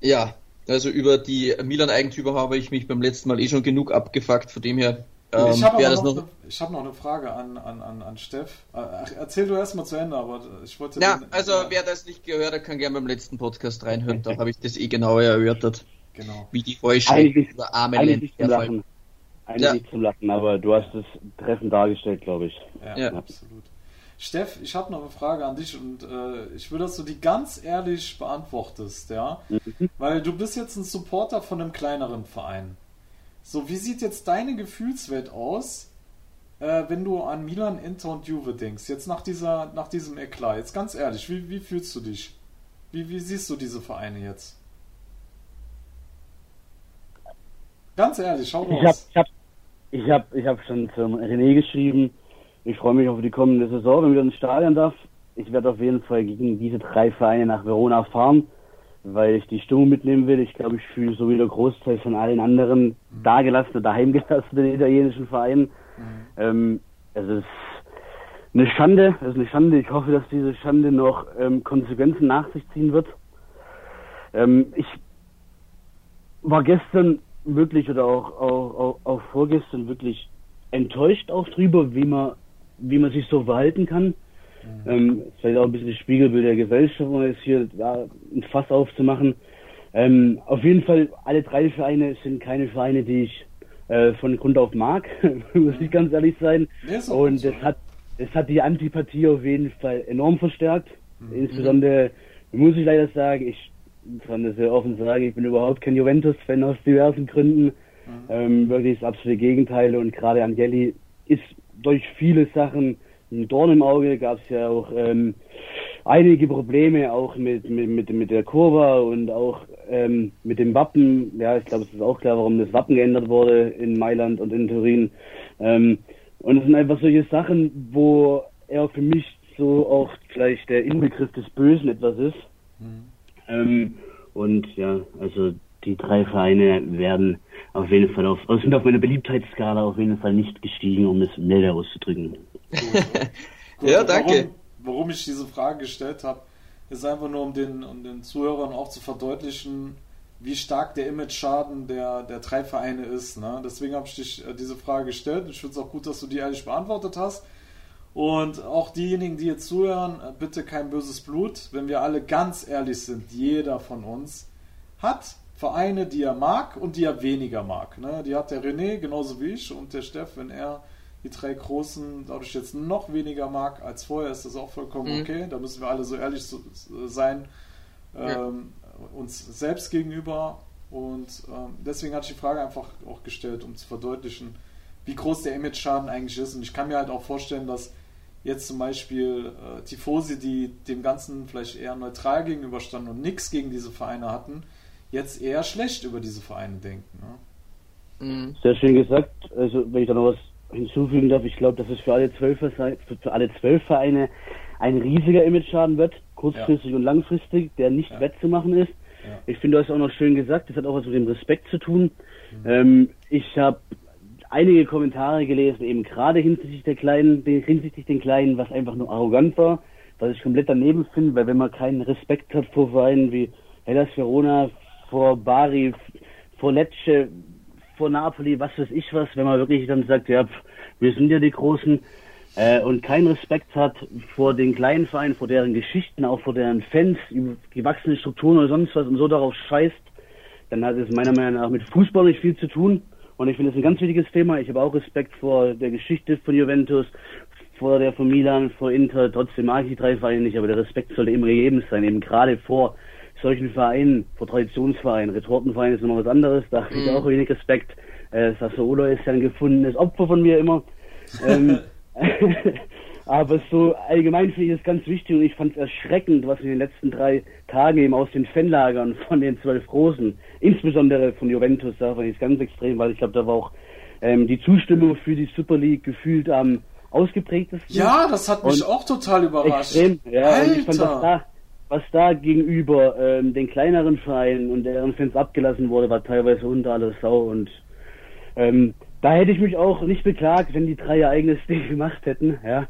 ja, also über die Milan-Eigentümer habe ich mich beim letzten Mal eh schon genug abgefuckt, von dem her ähm, ich habe noch, noch, ich hab noch eine Frage an, an, an, an Steff. Ach, erzähl du erstmal zu Ende, aber ich wollte. Ja, den, also ja. wer das nicht gehört hat, kann gerne beim letzten Podcast reinhören. Da habe ich das eh genauer erörtert. Genau. Wie die Heuschrecken oder arme Lachen. Eigentlich ja. nicht zum Lachen, aber du hast es treffend dargestellt, glaube ich. Ja, ja, absolut. Steff, ich habe noch eine Frage an dich und äh, ich will, dass du die ganz ehrlich beantwortest, ja? Mhm. Weil du bist jetzt ein Supporter von einem kleineren Verein. So, wie sieht jetzt deine Gefühlswelt aus, äh, wenn du an Milan, Inter und Juve denkst, jetzt nach, dieser, nach diesem Eklat, jetzt ganz ehrlich, wie, wie fühlst du dich? Wie, wie siehst du diese Vereine jetzt? Ganz ehrlich, schau raus. Ich habe ich hab, ich hab schon zum René geschrieben, ich freue mich auf die kommende Saison, wenn wir ins Stadion darf. Ich werde auf jeden Fall gegen diese drei Vereine nach Verona fahren, weil ich die Stimmung mitnehmen will. Ich glaube, ich fühle so wie der Großteil von allen anderen mhm. dagelassenen, daheimgelassenen italienischen Vereinen. Mhm. Ähm, es ist eine Schande, es ist eine Schande. Ich hoffe, dass diese Schande noch ähm, Konsequenzen nach sich ziehen wird. Ähm, ich war gestern wirklich oder auch, auch, auch, auch vorgestern wirklich enttäuscht auch drüber, wie man wie man sich so verhalten kann. Mhm. Ähm, vielleicht auch ein bisschen das Spiegelbild der Gesellschaft, um jetzt hier ja, ein Fass aufzumachen. Ähm, auf jeden Fall, alle drei Vereine sind keine Vereine, die ich äh, von Grund auf mag, muss ich ganz ehrlich sein. Und es hat, es hat die Antipathie auf jeden Fall enorm verstärkt. Mhm. Insbesondere, muss ich leider sagen, ich kann das sehr offen sagen, ich bin überhaupt kein Juventus-Fan aus diversen Gründen. Mhm. Ähm, wirklich das absolute Gegenteil und gerade Angeli ist durch viele Sachen ein Dorn im Auge, gab es ja auch ähm, einige Probleme auch mit, mit, mit, mit der Kurva und auch ähm, mit dem Wappen. Ja, ich glaube, es ist auch klar, warum das Wappen geändert wurde in Mailand und in Turin. Ähm, und es sind einfach solche Sachen, wo er für mich so auch vielleicht der Inbegriff des Bösen etwas ist. Mhm. Ähm, und ja, also die drei Vereine werden auf jeden Fall auf, also sind auf meiner Beliebtheitsskala auf jeden Fall nicht gestiegen, um es milder auszudrücken. ja, danke. Warum, warum, ich diese Frage gestellt habe, ist einfach nur, um den, um den Zuhörern auch zu verdeutlichen, wie stark der Image-Schaden der, der drei Vereine ist. Ne? Deswegen habe ich dich äh, diese Frage gestellt und ich finde es auch gut, dass du die ehrlich beantwortet hast. Und auch diejenigen, die jetzt zuhören, äh, bitte kein böses Blut. Wenn wir alle ganz ehrlich sind, jeder von uns hat Vereine, die er mag und die er weniger mag. Ne? Die hat der René genauso wie ich und der Steff, wenn er die drei großen dadurch jetzt noch weniger mag als vorher, ist das auch vollkommen mhm. okay. Da müssen wir alle so ehrlich so, sein, ähm, ja. uns selbst gegenüber. Und ähm, deswegen hatte ich die Frage einfach auch gestellt, um zu verdeutlichen, wie groß der Image-Schaden eigentlich ist. Und ich kann mir halt auch vorstellen, dass jetzt zum Beispiel äh, Tifosi, die dem Ganzen vielleicht eher neutral gegenüberstanden und nichts gegen diese Vereine hatten, jetzt eher schlecht über diese Vereine denken. Ne? Mhm. Sehr schön gesagt. Also wenn ich da noch was hinzufügen darf, ich glaube, dass es für alle zwölf für alle zwölf Vereine ein riesiger Image-Schaden wird, kurzfristig ja. und langfristig, der nicht ja. wettzumachen ist. Ja. Ich finde, du hast auch noch schön gesagt, das hat auch was mit dem Respekt zu tun. Mhm. Ähm, ich habe einige Kommentare gelesen, eben gerade hinsichtlich der Kleinen, hinsichtlich den Kleinen, was einfach nur arrogant war, was ich komplett daneben finde, weil wenn man keinen Respekt hat vor Vereinen wie Hellas Verona, vor Bari, vor Lecce, vor Napoli, was weiß ich was, wenn man wirklich dann sagt, ja, wir sind ja die Großen äh, und keinen Respekt hat vor den kleinen Vereinen, vor deren Geschichten, auch vor deren Fans, gewachsene Strukturen oder sonst was und so darauf scheißt, dann hat es meiner Meinung nach mit Fußball nicht viel zu tun. Und ich finde es ein ganz wichtiges Thema. Ich habe auch Respekt vor der Geschichte von Juventus, vor der von Milan, vor Inter. Trotzdem mag ich die drei Vereine nicht, aber der Respekt sollte immer gegeben sein, eben gerade vor solchen Vereinen, vor Traditionsvereinen, Retortenvereinen ist immer was anderes, da habe ich mhm. auch wenig Respekt. Äh, Sassuolo ist ja ein gefundenes Opfer von mir immer. ähm, aber so allgemein finde ich es ganz wichtig und ich fand es erschreckend, was in den letzten drei Tagen eben aus den Fanlagern von den zwölf Großen, insbesondere von Juventus, da fand ich es ganz extrem, weil ich glaube, da war auch ähm, die Zustimmung für die Super League gefühlt am ausgeprägtesten. Ja, das hat mich auch total überrascht. Extrem, ja, Alter. und ich fand das da was da gegenüber ähm, den kleineren Vereinen und deren Fans abgelassen wurde, war teilweise unter alles Sau und ähm, da hätte ich mich auch nicht beklagt, wenn die drei ihr eigenes Ding gemacht hätten, ja,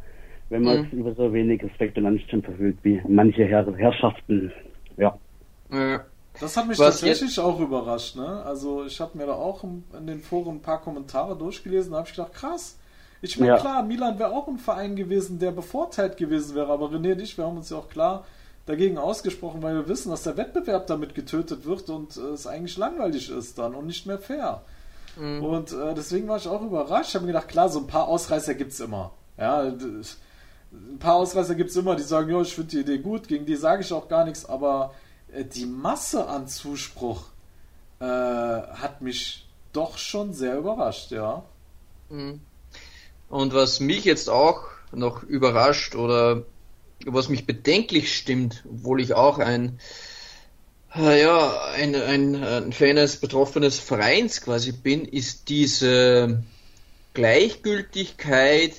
wenn man mhm. über so wenig Respekt und Anstand verfügt wie manche Herr Herrschaften, ja. Das hat mich was tatsächlich auch überrascht, ne? Also ich habe mir da auch in den Foren ein paar Kommentare durchgelesen, da habe ich gedacht, krass. Ich meine, ja. klar, Milan wäre auch ein Verein gewesen, der bevorteilt gewesen wäre, aber René und ich, wir haben uns ja auch klar dagegen ausgesprochen, weil wir wissen, dass der Wettbewerb damit getötet wird und äh, es eigentlich langweilig ist dann und nicht mehr fair. Mhm. Und äh, deswegen war ich auch überrascht. Ich habe mir gedacht, klar, so ein paar Ausreißer gibt es immer. Ja, ein paar Ausreißer gibt es immer, die sagen, ja, ich finde die Idee gut, gegen die sage ich auch gar nichts, aber äh, die Masse an Zuspruch äh, hat mich doch schon sehr überrascht, ja. Mhm. Und was mich jetzt auch noch überrascht oder was mich bedenklich stimmt, obwohl ich auch ein, äh, ja, ein, ein, ein Fan eines betroffenes Vereins quasi bin, ist diese Gleichgültigkeit,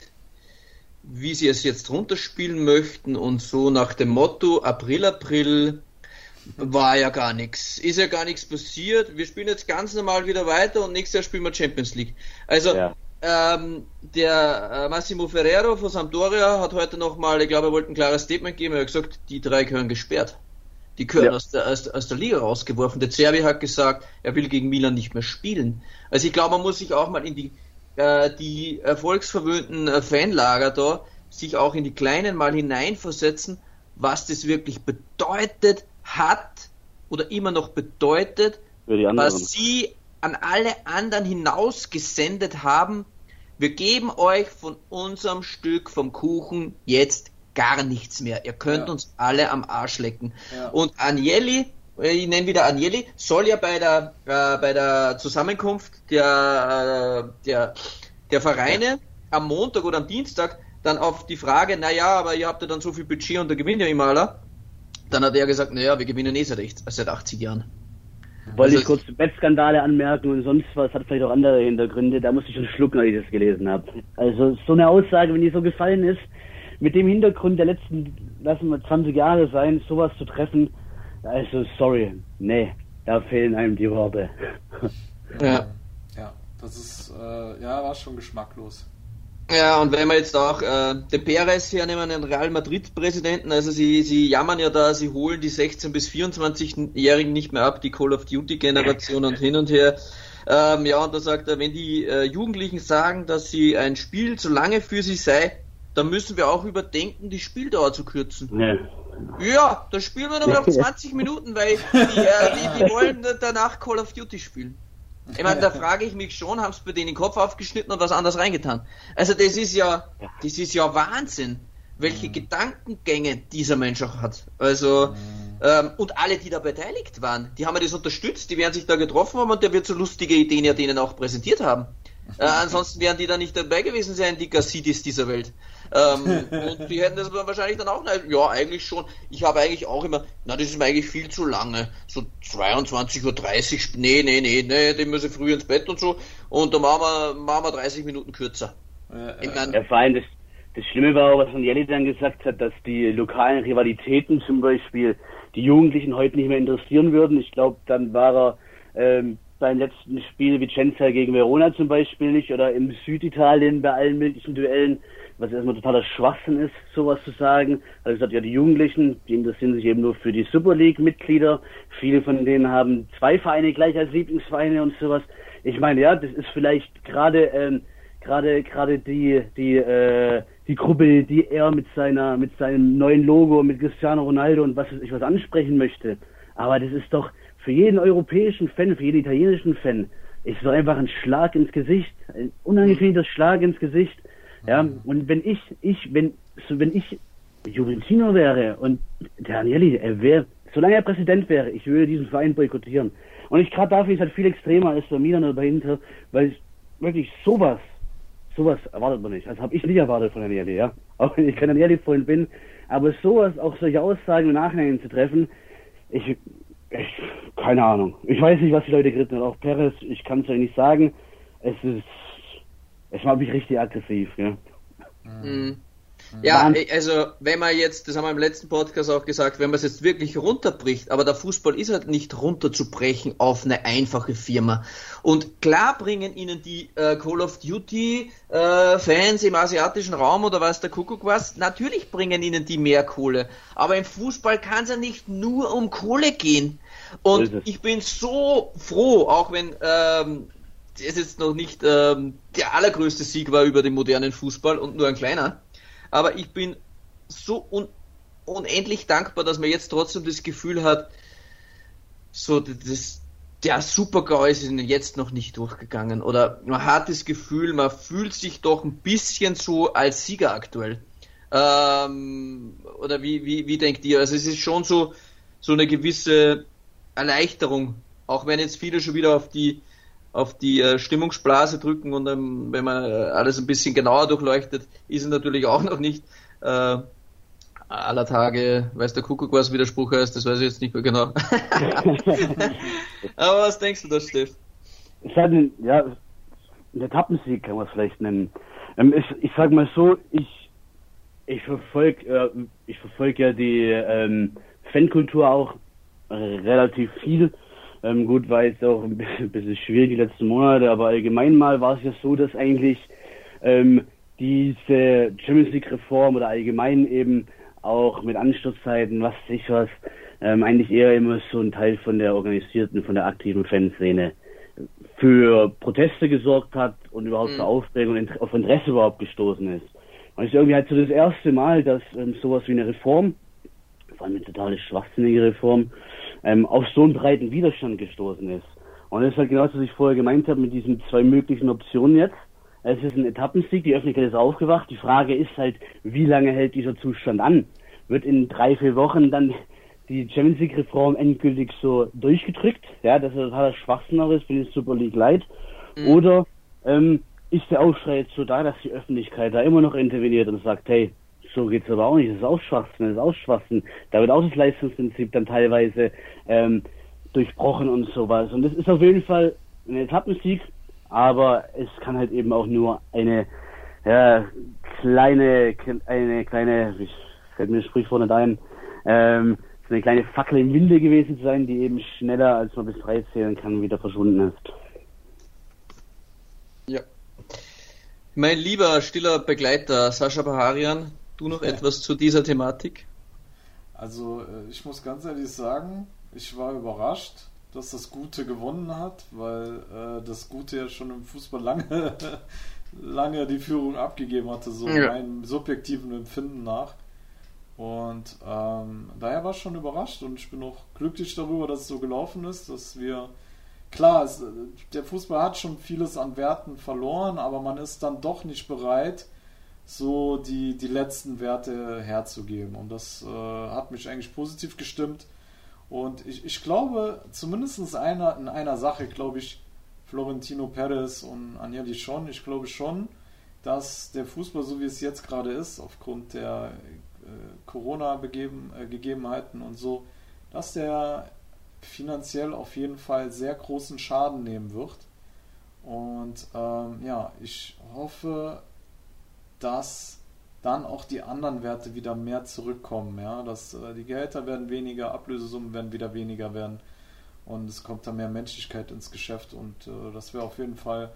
wie sie es jetzt runterspielen möchten und so nach dem Motto April, April war ja gar nichts. Ist ja gar nichts passiert. Wir spielen jetzt ganz normal wieder weiter und nächstes Jahr spielen wir Champions League. Also ja. Ähm, der äh, Massimo Ferrero von Sampdoria hat heute nochmal, ich glaube, er wollte ein klares Statement geben, er hat gesagt, die drei gehören gesperrt. Die gehören ja. aus, der, aus, aus, der Liga rausgeworfen. Der Zerbi hat gesagt, er will gegen Milan nicht mehr spielen. Also ich glaube, man muss sich auch mal in die, äh, die erfolgsverwöhnten äh, Fanlager da, sich auch in die Kleinen mal hineinversetzen, was das wirklich bedeutet, hat oder immer noch bedeutet, was sie an alle anderen hinausgesendet haben. Wir geben euch von unserem Stück vom Kuchen jetzt gar nichts mehr. Ihr könnt ja. uns alle am Arsch lecken. Ja. Und Agnelli, ich nenne wieder Agnelli, soll ja bei der, äh, bei der Zusammenkunft der, äh, der, der Vereine ja. am Montag oder am Dienstag dann auf die Frage, naja, aber ihr habt ja dann so viel Budget und da gewinnt ja immer aller, dann hat er gesagt, naja, wir gewinnen eh seit, seit 80 Jahren. Wollte also ich kurz Wettskandale anmerken und sonst was, hat vielleicht auch andere Hintergründe, da musste ich schon schlucken, als ich das gelesen habe. Also so eine Aussage, wenn die so gefallen ist, mit dem Hintergrund der letzten, lassen wir 20 Jahre sein, sowas zu treffen, also sorry, nee, da fehlen einem die Worte. Ja. Ja, das ist, äh, ja, war schon geschmacklos. Ja, und wenn wir jetzt auch äh, den Perez hernehmen, den Real Madrid-Präsidenten, also sie, sie jammern ja da, sie holen die 16- bis 24-Jährigen nicht mehr ab, die Call of Duty-Generation und hin und her. Ähm, ja, und da sagt er, wenn die äh, Jugendlichen sagen, dass sie ein Spiel zu lange für sie sei, dann müssen wir auch überdenken, die Spieldauer zu kürzen. Nee. Ja, dann spielen wir nur noch 20 Minuten, weil die, äh, die, die wollen danach Call of Duty spielen. Ich meine, da frage ich mich schon, haben sie bei denen den Kopf aufgeschnitten und was anderes reingetan? Also das ist ja, das ist ja Wahnsinn, welche mhm. Gedankengänge dieser Mensch auch hat. Also mhm. ähm, und alle, die da beteiligt waren, die haben ja das unterstützt, die werden sich da getroffen haben und der wird so lustige Ideen ja denen auch präsentiert haben. Äh, ansonsten wären die da nicht dabei gewesen sein, die Gassidis dieser Welt. Ähm, und die hätten das wahrscheinlich dann auch, ja, eigentlich schon. Ich habe eigentlich auch immer, na, das ist mir eigentlich viel zu lange. So 22.30 Uhr, nee, nee, nee, nee, die müssen früh ins Bett und so. Und dann machen wir, machen wir 30 Minuten kürzer. Äh, ich mein, ja, vor allem das, das Schlimme war auch, was von Jelly dann gesagt hat, dass die lokalen Rivalitäten zum Beispiel die Jugendlichen heute nicht mehr interessieren würden. Ich glaube, dann war er ähm, beim letzten Spiel Vicenza gegen Verona zum Beispiel nicht oder im Süditalien bei allen möglichen Duellen was erstmal totaler Schwachsinn ist, sowas zu sagen. Also gesagt, ja, die Jugendlichen, die interessieren sich eben nur für die Super League-Mitglieder. Viele von denen haben zwei Vereine gleich als Lieblingsvereine und sowas. Ich meine, ja, das ist vielleicht gerade ähm, gerade gerade die die äh, die Gruppe, die er mit seiner mit seinem neuen Logo, mit Cristiano Ronaldo und was ich was ansprechen möchte. Aber das ist doch für jeden europäischen Fan, für jeden italienischen Fan, ist so einfach ein Schlag ins Gesicht, ein unangenehmer Schlag ins Gesicht ja, und wenn ich, ich, wenn, so wenn ich Juventino wäre und der Agnelli, er wäre, solange er Präsident wäre, ich würde diesen Verein boykottieren. Und ich gerade dafür ist halt viel extremer als bei Milan oder bei Inter, weil wirklich sowas, sowas erwartet man nicht. Also habe ich nicht erwartet von Agnelli, ja. Auch wenn ich kein Agnelli-Freund bin. Aber sowas, auch solche Aussagen im Nachhinein zu treffen, ich, ich, keine Ahnung. Ich weiß nicht, was die Leute geritten haben. Auch Perez, ich kann es euch nicht sagen. Es ist es war mich richtig aggressiv, ja. Mhm. Ja, also wenn man jetzt, das haben wir im letzten Podcast auch gesagt, wenn man es jetzt wirklich runterbricht, aber der Fußball ist halt nicht runterzubrechen auf eine einfache Firma. Und klar bringen ihnen die äh, Call of Duty äh, Fans im asiatischen Raum oder was der Kuckuck was, natürlich bringen ihnen die mehr Kohle. Aber im Fußball kann es ja nicht nur um Kohle gehen. Und ich bin so froh, auch wenn ähm, es jetzt noch nicht ähm, der allergrößte Sieg war über den modernen Fußball und nur ein kleiner. Aber ich bin so un unendlich dankbar, dass man jetzt trotzdem das Gefühl hat, so das, der Supergau ist jetzt noch nicht durchgegangen. Oder man hat das Gefühl, man fühlt sich doch ein bisschen so als Sieger aktuell. Ähm, oder wie, wie, wie denkt ihr? Also es ist schon so, so eine gewisse Erleichterung, auch wenn jetzt viele schon wieder auf die auf die äh, Stimmungsblase drücken und ähm, wenn man äh, alles ein bisschen genauer durchleuchtet, ist es natürlich auch noch nicht äh, aller Tage, weiß der Kuckuck, was Widerspruch heißt, das weiß ich jetzt nicht mehr genau. Aber was denkst du da, Steff? Es hat einen, ja, einen Etappensieg kann man es vielleicht nennen. Ähm, ich, ich sag mal so, ich, ich verfolge äh, ich verfolg ja die ähm, Fankultur auch relativ viel. Ähm, gut, war jetzt auch ein bisschen, schwierig die letzten Monate, aber allgemein mal war es ja so, dass eigentlich ähm, diese Champions League Reform oder allgemein eben auch mit Anstoßzeiten, was sich was, ähm, eigentlich eher immer so ein Teil von der organisierten, von der aktiven Fanszene für Proteste gesorgt hat und überhaupt mhm. für Aufregung und auf Interesse überhaupt gestoßen ist. Und es ist irgendwie halt so das erste Mal, dass ähm, sowas wie eine Reform, vor allem eine totale schwachsinnige Reform, ähm, auf so einen breiten Widerstand gestoßen ist. Und das ist halt genau das, was ich vorher gemeint habe mit diesen zwei möglichen Optionen jetzt. Es ist ein Etappensieg, die Öffentlichkeit ist aufgewacht. Die Frage ist halt, wie lange hält dieser Zustand an? Wird in drei, vier Wochen dann die Champions League Reform endgültig so durchgedrückt? Ja, dass er totaler Schwachsinn auch ist, für die Super League leid. Mhm. Oder ähm, ist der Aufschrei jetzt so da, dass die Öffentlichkeit da immer noch interveniert und sagt, hey, so geht's aber auch nicht, das ist auch Schwachsinn, das ist auch Schwachsinn. Da wird auch das Leistungsprinzip dann teilweise ähm, durchbrochen und sowas. Und das ist auf jeden Fall ein Etappensieg, aber es kann halt eben auch nur eine ja, kleine, eine kleine, ich fällt mir das Sprichwort nicht ein, ähm, eine kleine Fackel im Winde gewesen sein, die eben schneller als man bis drei zählen kann, wieder verschwunden ist. Ja. Mein lieber stiller Begleiter Sascha Baharian, du noch ja. etwas zu dieser Thematik? Also äh, ich muss ganz ehrlich sagen, ich war überrascht, dass das Gute gewonnen hat, weil äh, das Gute ja schon im Fußball lange, lange die Führung abgegeben hatte, so ja. meinem subjektiven Empfinden nach. Und ähm, daher war ich schon überrascht und ich bin auch glücklich darüber, dass es so gelaufen ist, dass wir klar, es, der Fußball hat schon vieles an Werten verloren, aber man ist dann doch nicht bereit, so die, die letzten Werte herzugeben. Und das äh, hat mich eigentlich positiv gestimmt. Und ich, ich glaube, zumindest einer, in einer Sache, glaube ich, Florentino Perez und Agnelli schon, ich glaube schon, dass der Fußball, so wie es jetzt gerade ist, aufgrund der äh, Corona-Gegebenheiten und so, dass der finanziell auf jeden Fall sehr großen Schaden nehmen wird. Und ähm, ja, ich hoffe, dass dann auch die anderen Werte wieder mehr zurückkommen. Ja? Dass äh, die Gehälter werden weniger, Ablösesummen werden wieder weniger werden und es kommt da mehr Menschlichkeit ins Geschäft und äh, das wäre auf jeden Fall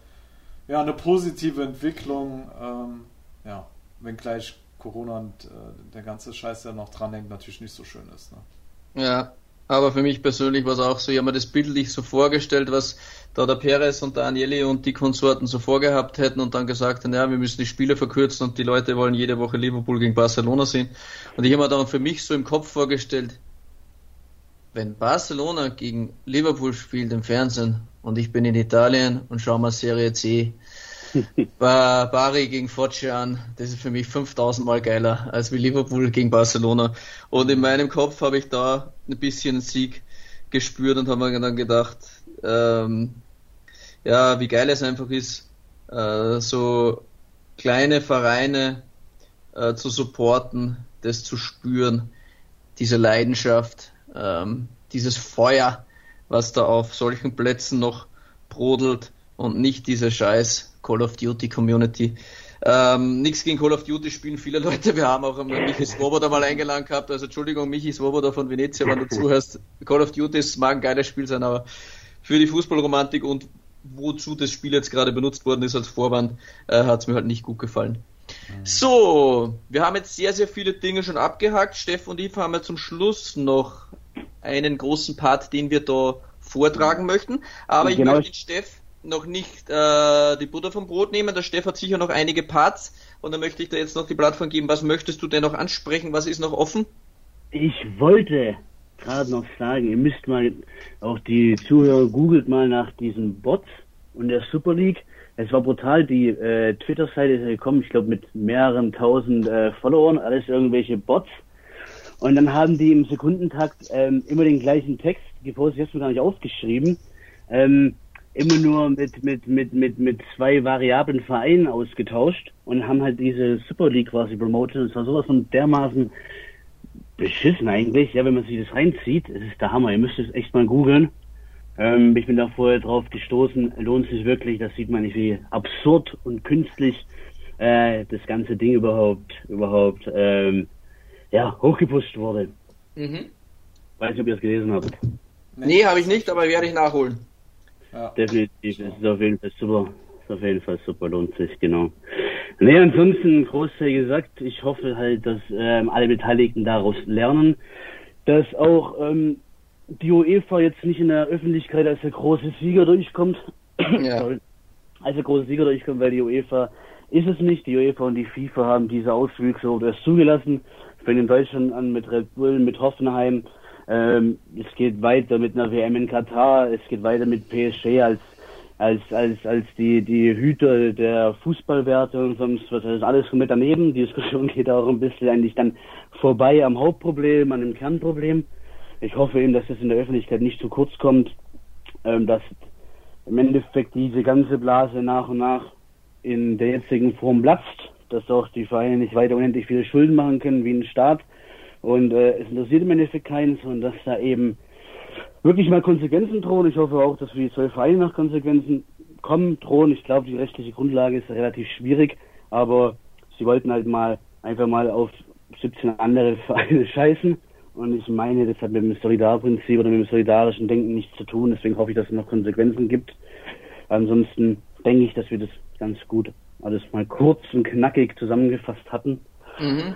ja, eine positive Entwicklung. Ähm, ja, wenngleich Corona und äh, der ganze Scheiß, der noch dranhängt, natürlich nicht so schön ist. Ne? Ja, aber für mich persönlich war es auch so, ich habe mir das bildlich so vorgestellt, was da der Perez und der Agnelli und die Konsorten so vorgehabt hätten und dann gesagt haben, ja, wir müssen die Spiele verkürzen und die Leute wollen jede Woche Liverpool gegen Barcelona sehen. Und ich habe mir dann für mich so im Kopf vorgestellt, wenn Barcelona gegen Liverpool spielt im Fernsehen und ich bin in Italien und schaue mal Serie C, Bari gegen an, das ist für mich 5000 Mal geiler als wie Liverpool gegen Barcelona. Und in meinem Kopf habe ich da ein bisschen Sieg gespürt und habe mir dann gedacht, ähm, ja, wie geil es einfach ist, äh, so kleine Vereine äh, zu supporten, das zu spüren, diese Leidenschaft, ähm, dieses Feuer, was da auf solchen Plätzen noch brodelt und nicht diese scheiß Call of Duty Community. Ähm, nichts gegen Call of Duty spielen viele Leute. Wir haben auch Michi Swoboda mal eingeladen gehabt. Also Entschuldigung, Michi Swoboda von Venezia, wenn du zuhörst. Call of Duty ist, mag ein geiles Spiel sein, aber für die Fußballromantik und wozu das Spiel jetzt gerade benutzt worden ist als Vorwand, äh, hat es mir halt nicht gut gefallen. So, wir haben jetzt sehr, sehr viele Dinge schon abgehakt. Steff und ich haben ja zum Schluss noch einen großen Part, den wir da vortragen möchten. Aber ich genau. möchte Steff noch nicht äh, die Butter vom Brot nehmen. Der Steff hat sicher noch einige Parts und dann möchte ich dir jetzt noch die Plattform geben. Was möchtest du denn noch ansprechen? Was ist noch offen? Ich wollte gerade noch sagen, ihr müsst mal, auch die Zuhörer googelt mal nach diesen Bots und der Super League. Es war brutal, die äh, Twitter-Seite ist gekommen, ich glaube mit mehreren tausend äh, Followern, alles irgendwelche Bots. Und dann haben die im Sekundentakt ähm, immer den gleichen Text gepostet, ich habe gar nicht aufgeschrieben. Ähm, immer nur mit, mit, mit, mit, mit zwei variablen Vereinen ausgetauscht und haben halt diese Super League quasi promotet. Und es war sowas von dermaßen beschissen eigentlich, ja, wenn man sich das reinzieht. Es ist der Hammer. Ihr müsst es echt mal googeln. Ähm, ich bin da vorher drauf gestoßen. Lohnt sich wirklich. Das sieht man nicht, wie absurd und künstlich äh, das ganze Ding überhaupt, überhaupt, ähm, ja, hochgepusht wurde. Mhm. Weiß nicht, ob ihr es gelesen habt. Nee, nee habe ich nicht, aber werde ich nachholen. Ja. Definitiv, es ist auf jeden Fall super. Ist auf jeden Fall super, lohnt sich, genau. Nee, ansonsten, Großteil gesagt, ich hoffe halt, dass ähm, alle Beteiligten daraus lernen, dass auch ähm, die UEFA jetzt nicht in der Öffentlichkeit als der große Sieger durchkommt. Ja. als der große Sieger durchkommt, weil die UEFA ist es nicht. Die UEFA und die FIFA haben diese Auswüchse oder erst zugelassen. Fängt in Deutschland an mit Red Bull, mit Hoffenheim, ähm, es geht weiter mit einer WM in Katar, es geht weiter mit PSG als als als als die die Hüter der Fußballwerte und sonst was. Das ist alles mit daneben. Die Diskussion geht auch ein bisschen eigentlich dann vorbei am Hauptproblem, an dem Kernproblem. Ich hoffe eben, dass das in der Öffentlichkeit nicht zu kurz kommt, ähm, dass im Endeffekt diese ganze Blase nach und nach in der jetzigen Form platzt, dass auch die Vereine nicht weiter unendlich viele Schulden machen können wie ein Staat und äh, es interessiert im Endeffekt keinen, sondern dass da eben wirklich mal Konsequenzen drohen. Ich hoffe auch, dass wir die zwölf Vereine nach Konsequenzen kommen, drohen. Ich glaube, die rechtliche Grundlage ist relativ schwierig, aber sie wollten halt mal einfach mal auf 17 andere Vereine scheißen. Und ich meine, das hat mit dem Solidarprinzip oder mit dem solidarischen Denken nichts zu tun. Deswegen hoffe ich, dass es noch Konsequenzen gibt. Ansonsten denke ich, dass wir das ganz gut alles mal kurz und knackig zusammengefasst hatten. Mhm.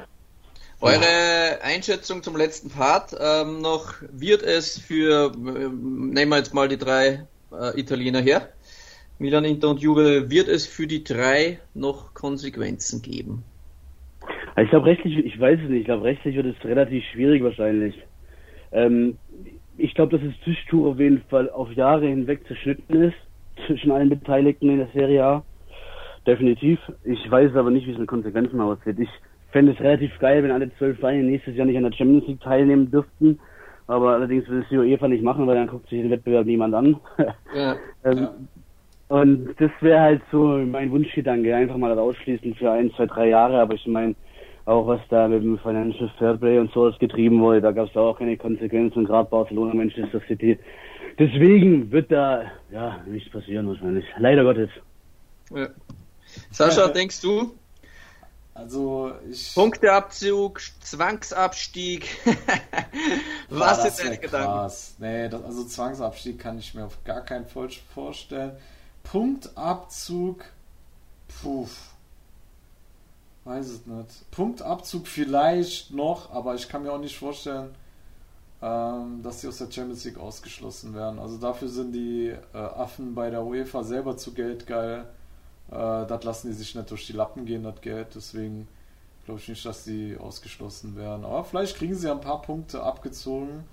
Eure Einschätzung zum letzten Part ähm, noch, wird es für, äh, nehmen wir jetzt mal die drei äh, Italiener her, Milan, Inter und Juve, wird es für die drei noch Konsequenzen geben? Ich glaube rechtlich, ich weiß es nicht, ich glaube rechtlich wird es relativ schwierig wahrscheinlich. Ähm, ich glaube, dass das Tischtuch auf jeden Fall auf Jahre hinweg zerschnitten ist zwischen allen Beteiligten in der Serie A. Definitiv. Ich weiß aber nicht, wie es mit Konsequenzen aussieht. Ich fände es relativ geil, wenn alle zwölf Vereine nächstes Jahr nicht an der Champions League teilnehmen dürften. Aber allerdings will es die UEFA nicht machen, weil dann guckt sich den Wettbewerb niemand an. Ja, ähm, ja. Und das wäre halt so mein Wunschgedanke, einfach mal das ausschließen für ein, zwei, drei Jahre. Aber ich meine, auch was da mit dem Financial Fairplay und sowas getrieben wurde, da gab es auch keine Konsequenzen, gerade Barcelona, Manchester City. Deswegen wird da ja nichts passieren wahrscheinlich. Leider Gottes. Ja. Sascha, denkst du, also ich. Punkteabzug, Zwangsabstieg. Was ist deine Gedanken? Nee, das, also Zwangsabstieg kann ich mir auf gar keinen Fall vorstellen. Punktabzug, puh. Weiß es nicht. Punktabzug vielleicht noch, aber ich kann mir auch nicht vorstellen, ähm, dass sie aus der Champions League ausgeschlossen werden. Also dafür sind die äh, Affen bei der UEFA selber zu Geld geil. Das lassen die sich nicht durch die Lappen gehen, das Geld. Deswegen glaube ich nicht, dass sie ausgeschlossen werden. Aber vielleicht kriegen sie ein paar Punkte abgezogen.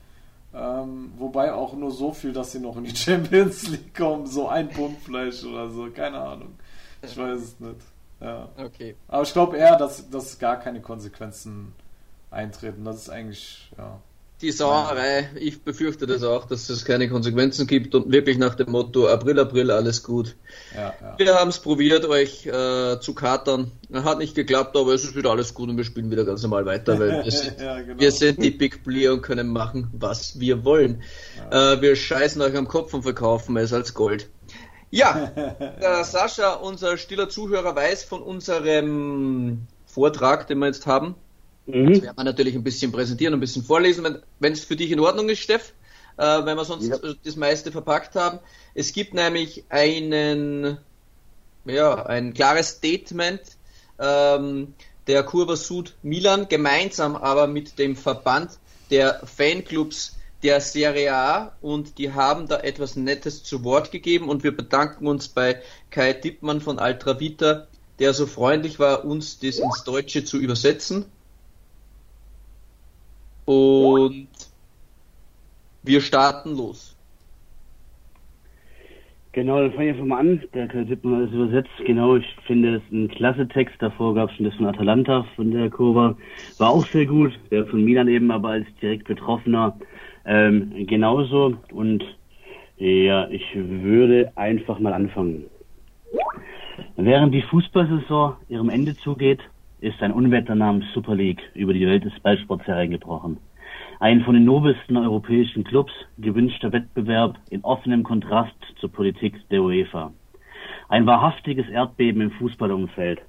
Ähm, wobei auch nur so viel, dass sie noch in die Champions League kommen. So ein Punkt vielleicht oder so. Keine Ahnung. Ich weiß es nicht. Ja. Okay. Aber ich glaube eher, dass, dass gar keine Konsequenzen eintreten. Das ist eigentlich, ja die Sauerei, ich befürchte das auch, dass es keine Konsequenzen gibt und wirklich nach dem Motto April, April, alles gut. Ja, ja. Wir haben es probiert, euch äh, zu katern. Hat nicht geklappt, aber es ist wieder alles gut und wir spielen wieder ganz normal weiter, weil wir sind, ja, genau. wir sind die Big Player und können machen, was wir wollen. Äh, wir scheißen euch am Kopf und verkaufen es als Gold. Ja, der Sascha, unser stiller Zuhörer, weiß von unserem Vortrag, den wir jetzt haben, Mhm. Das werden wir natürlich ein bisschen präsentieren, ein bisschen vorlesen, wenn es für dich in Ordnung ist, Steff, äh, weil wir sonst ja. das meiste verpackt haben. Es gibt nämlich einen, ja, ein klares Statement ähm, der Kurva Sud Milan, gemeinsam aber mit dem Verband der Fanclubs der Serie A und die haben da etwas Nettes zu Wort gegeben und wir bedanken uns bei Kai Dippmann von Altravita, der so freundlich war, uns das ins Deutsche zu übersetzen. Und wir starten los. Genau, dann fange ich einfach mal an. Der Karl Dittmann ist übersetzt. Genau, ich finde es ein klasse Text. Davor gab es schon das von Atalanta, von der Kurve. War auch sehr gut. Der von Milan eben, aber als direkt Betroffener ähm, genauso. Und Ja, ich würde einfach mal anfangen. Während die Fußballsaison ihrem Ende zugeht, ist ein Unwetter namens Super League über die Welt des Ballsports hereingebrochen. Ein von den nobelsten europäischen Clubs gewünschter Wettbewerb in offenem Kontrast zur Politik der UEFA. Ein wahrhaftiges Erdbeben im Fußballumfeld,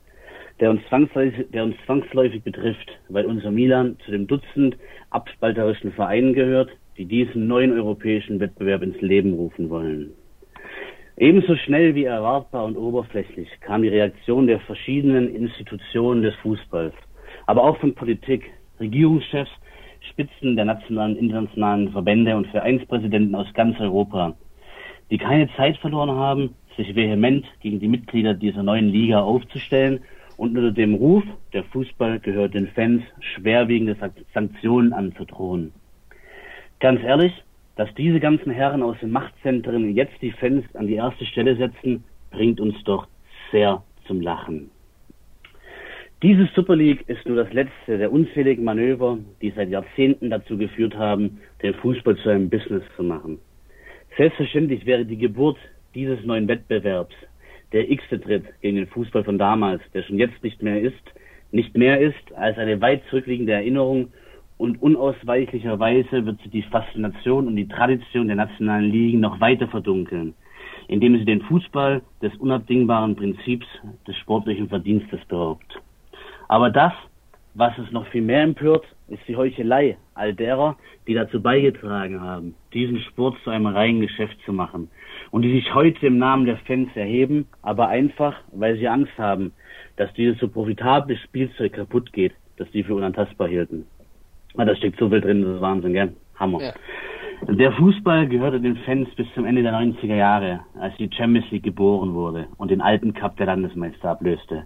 der uns, zwangsläufig, der uns zwangsläufig betrifft, weil unser Milan zu dem Dutzend abspalterischen Vereinen gehört, die diesen neuen europäischen Wettbewerb ins Leben rufen wollen. Ebenso schnell wie erwartbar und oberflächlich kam die Reaktion der verschiedenen Institutionen des Fußballs, aber auch von Politik, Regierungschefs, Spitzen der nationalen, internationalen Verbände und Vereinspräsidenten aus ganz Europa, die keine Zeit verloren haben, sich vehement gegen die Mitglieder dieser neuen Liga aufzustellen und unter dem Ruf, der Fußball gehört den Fans, schwerwiegende Sanktionen anzudrohen. Ganz ehrlich, dass diese ganzen Herren aus den Machtzentren jetzt die Fans an die erste Stelle setzen, bringt uns doch sehr zum Lachen. Diese Super League ist nur das letzte der unzähligen Manöver, die seit Jahrzehnten dazu geführt haben, den Fußball zu einem Business zu machen. Selbstverständlich wäre die Geburt dieses neuen Wettbewerbs der x-te Tritt gegen den Fußball von damals, der schon jetzt nicht mehr ist, nicht mehr ist als eine weit zurückliegende Erinnerung und unausweichlicherweise wird sie die Faszination und die Tradition der nationalen Ligen noch weiter verdunkeln, indem sie den Fußball des unabdingbaren Prinzips des sportlichen Verdienstes beraubt. Aber das, was es noch viel mehr empört, ist die Heuchelei all derer, die dazu beigetragen haben, diesen Sport zu einem reinen Geschäft zu machen und die sich heute im Namen der Fans erheben, aber einfach, weil sie Angst haben, dass dieses so profitable Spielzeug kaputt geht, das sie für unantastbar hielten. Ah, da steckt so viel drin, das ist Wahnsinn, gell? Hammer. Ja. Der Fußball gehörte den Fans bis zum Ende der 90er Jahre, als die Champions League geboren wurde und den alten Cup der Landesmeister ablöste.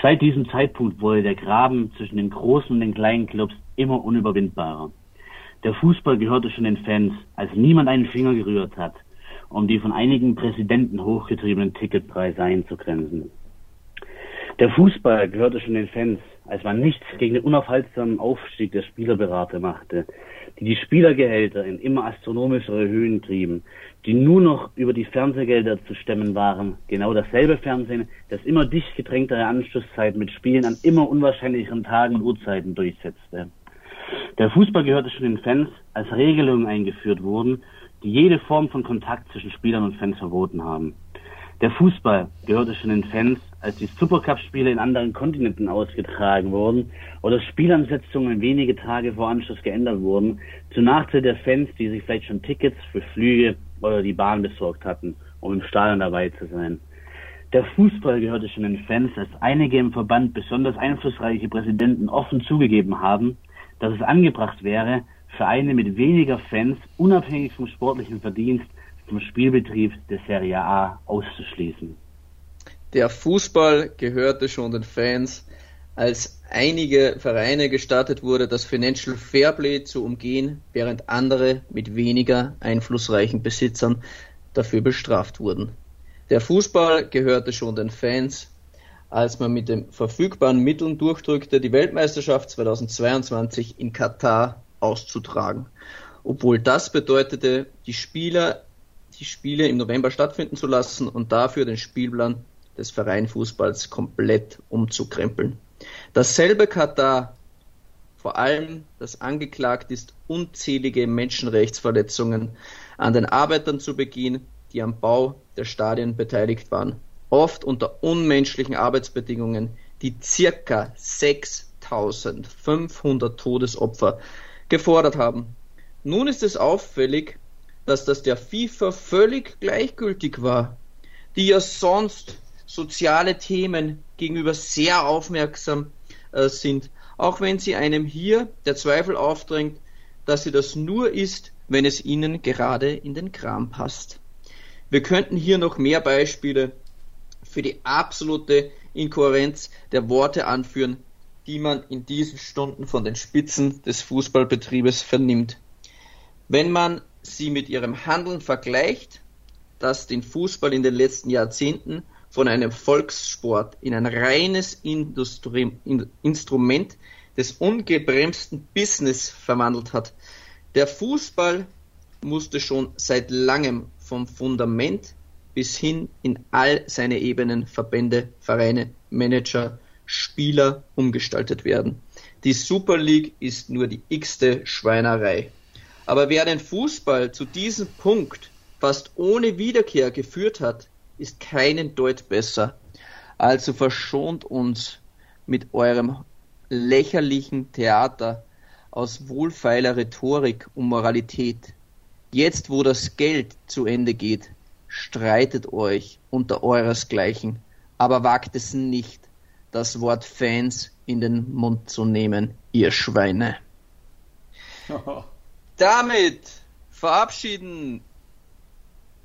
Seit diesem Zeitpunkt wurde der Graben zwischen den großen und den kleinen Clubs immer unüberwindbarer. Der Fußball gehörte schon den Fans, als niemand einen Finger gerührt hat, um die von einigen Präsidenten hochgetriebenen Ticketpreise einzugrenzen. Der Fußball gehörte schon den Fans, als man nichts gegen den unaufhaltsamen Aufstieg der Spielerberater machte, die die Spielergehälter in immer astronomischere Höhen trieben, die nur noch über die Fernsehgelder zu stemmen waren. Genau dasselbe Fernsehen, das immer dicht gedrängtere Anschlusszeiten mit Spielen an immer unwahrscheinlicheren Tagen und Uhrzeiten durchsetzte. Der Fußball gehörte schon den Fans, als Regelungen eingeführt wurden, die jede Form von Kontakt zwischen Spielern und Fans verboten haben. Der Fußball gehörte schon den Fans, als die Supercup-Spiele in anderen Kontinenten ausgetragen wurden oder Spielansetzungen wenige Tage vor Anschluss geändert wurden, zu Nachteil der Fans, die sich vielleicht schon Tickets für Flüge oder die Bahn besorgt hatten, um im Stadion dabei zu sein. Der Fußball gehörte schon den Fans, als einige im Verband besonders einflussreiche Präsidenten offen zugegeben haben, dass es angebracht wäre, Vereine mit weniger Fans, unabhängig vom sportlichen Verdienst, vom Spielbetrieb der Serie A auszuschließen. Der Fußball gehörte schon den Fans, als einige Vereine gestartet wurde, das Financial Fairplay zu umgehen, während andere mit weniger einflussreichen Besitzern dafür bestraft wurden. Der Fußball gehörte schon den Fans, als man mit den verfügbaren Mitteln durchdrückte, die Weltmeisterschaft 2022 in Katar auszutragen. Obwohl das bedeutete, die Spieler die Spiele im November stattfinden zu lassen und dafür den Spielplan des Vereinfußballs komplett umzukrempeln. Dasselbe Katar, vor allem das angeklagt ist, unzählige Menschenrechtsverletzungen an den Arbeitern zu begehen, die am Bau der Stadien beteiligt waren, oft unter unmenschlichen Arbeitsbedingungen, die circa 6500 Todesopfer gefordert haben. Nun ist es auffällig, dass das der FIFA völlig gleichgültig war, die ja sonst soziale Themen gegenüber sehr aufmerksam äh, sind, auch wenn sie einem hier der Zweifel aufdrängt, dass sie das nur ist, wenn es ihnen gerade in den Kram passt. Wir könnten hier noch mehr Beispiele für die absolute Inkohärenz der Worte anführen, die man in diesen Stunden von den Spitzen des Fußballbetriebes vernimmt. Wenn man sie mit ihrem Handeln vergleicht, das den Fußball in den letzten Jahrzehnten von einem Volkssport in ein reines Industrie, in, Instrument des ungebremsten Business verwandelt hat. Der Fußball musste schon seit langem vom Fundament bis hin in all seine Ebenen, Verbände, Vereine, Manager, Spieler umgestaltet werden. Die Super League ist nur die x-te Schweinerei. Aber wer den Fußball zu diesem Punkt fast ohne Wiederkehr geführt hat, ist keinen Deut besser. Also verschont uns mit eurem lächerlichen Theater aus wohlfeiler Rhetorik und Moralität. Jetzt, wo das Geld zu Ende geht, streitet euch unter euresgleichen, aber wagt es nicht, das Wort Fans in den Mund zu nehmen, ihr Schweine. Damit verabschieden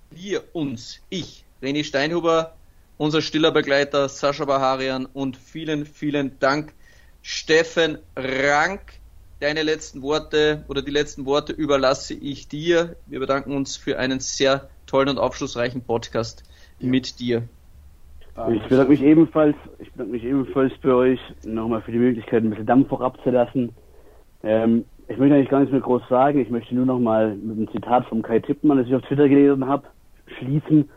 wir uns, ich, René Steinhuber, unser stiller Begleiter Sascha Baharian und vielen, vielen Dank, Steffen Rank. Deine letzten Worte oder die letzten Worte überlasse ich dir. Wir bedanken uns für einen sehr tollen und aufschlussreichen Podcast ja. mit dir. Ich bedanke mich ebenfalls, ich bedanke mich ebenfalls für euch, nochmal für die Möglichkeit, ein bisschen Dampf auch abzulassen. Ähm, ich möchte eigentlich gar nichts mehr groß sagen. Ich möchte nur nochmal mit einem Zitat von Kai Tippmann, das ich auf Twitter gelesen habe, schließen.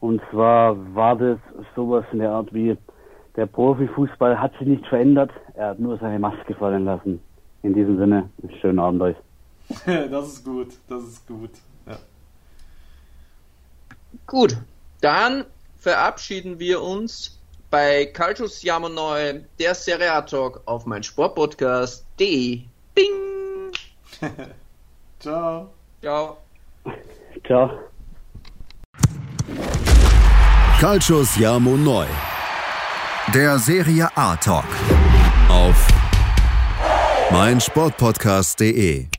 Und zwar war das sowas in der Art wie, der Profifußball hat sich nicht verändert, er hat nur seine Maske fallen lassen. In diesem Sinne, schönen Abend euch. das ist gut, das ist gut. Ja. Gut, dann verabschieden wir uns bei Calcius Siamo Neu, der Serie A Talk auf mein Sportpodcast.de. Bing! Ciao. Ciao. Ciao. Calcius Siamo Neu. Der Serie A Talk auf mein Sportpodcast.de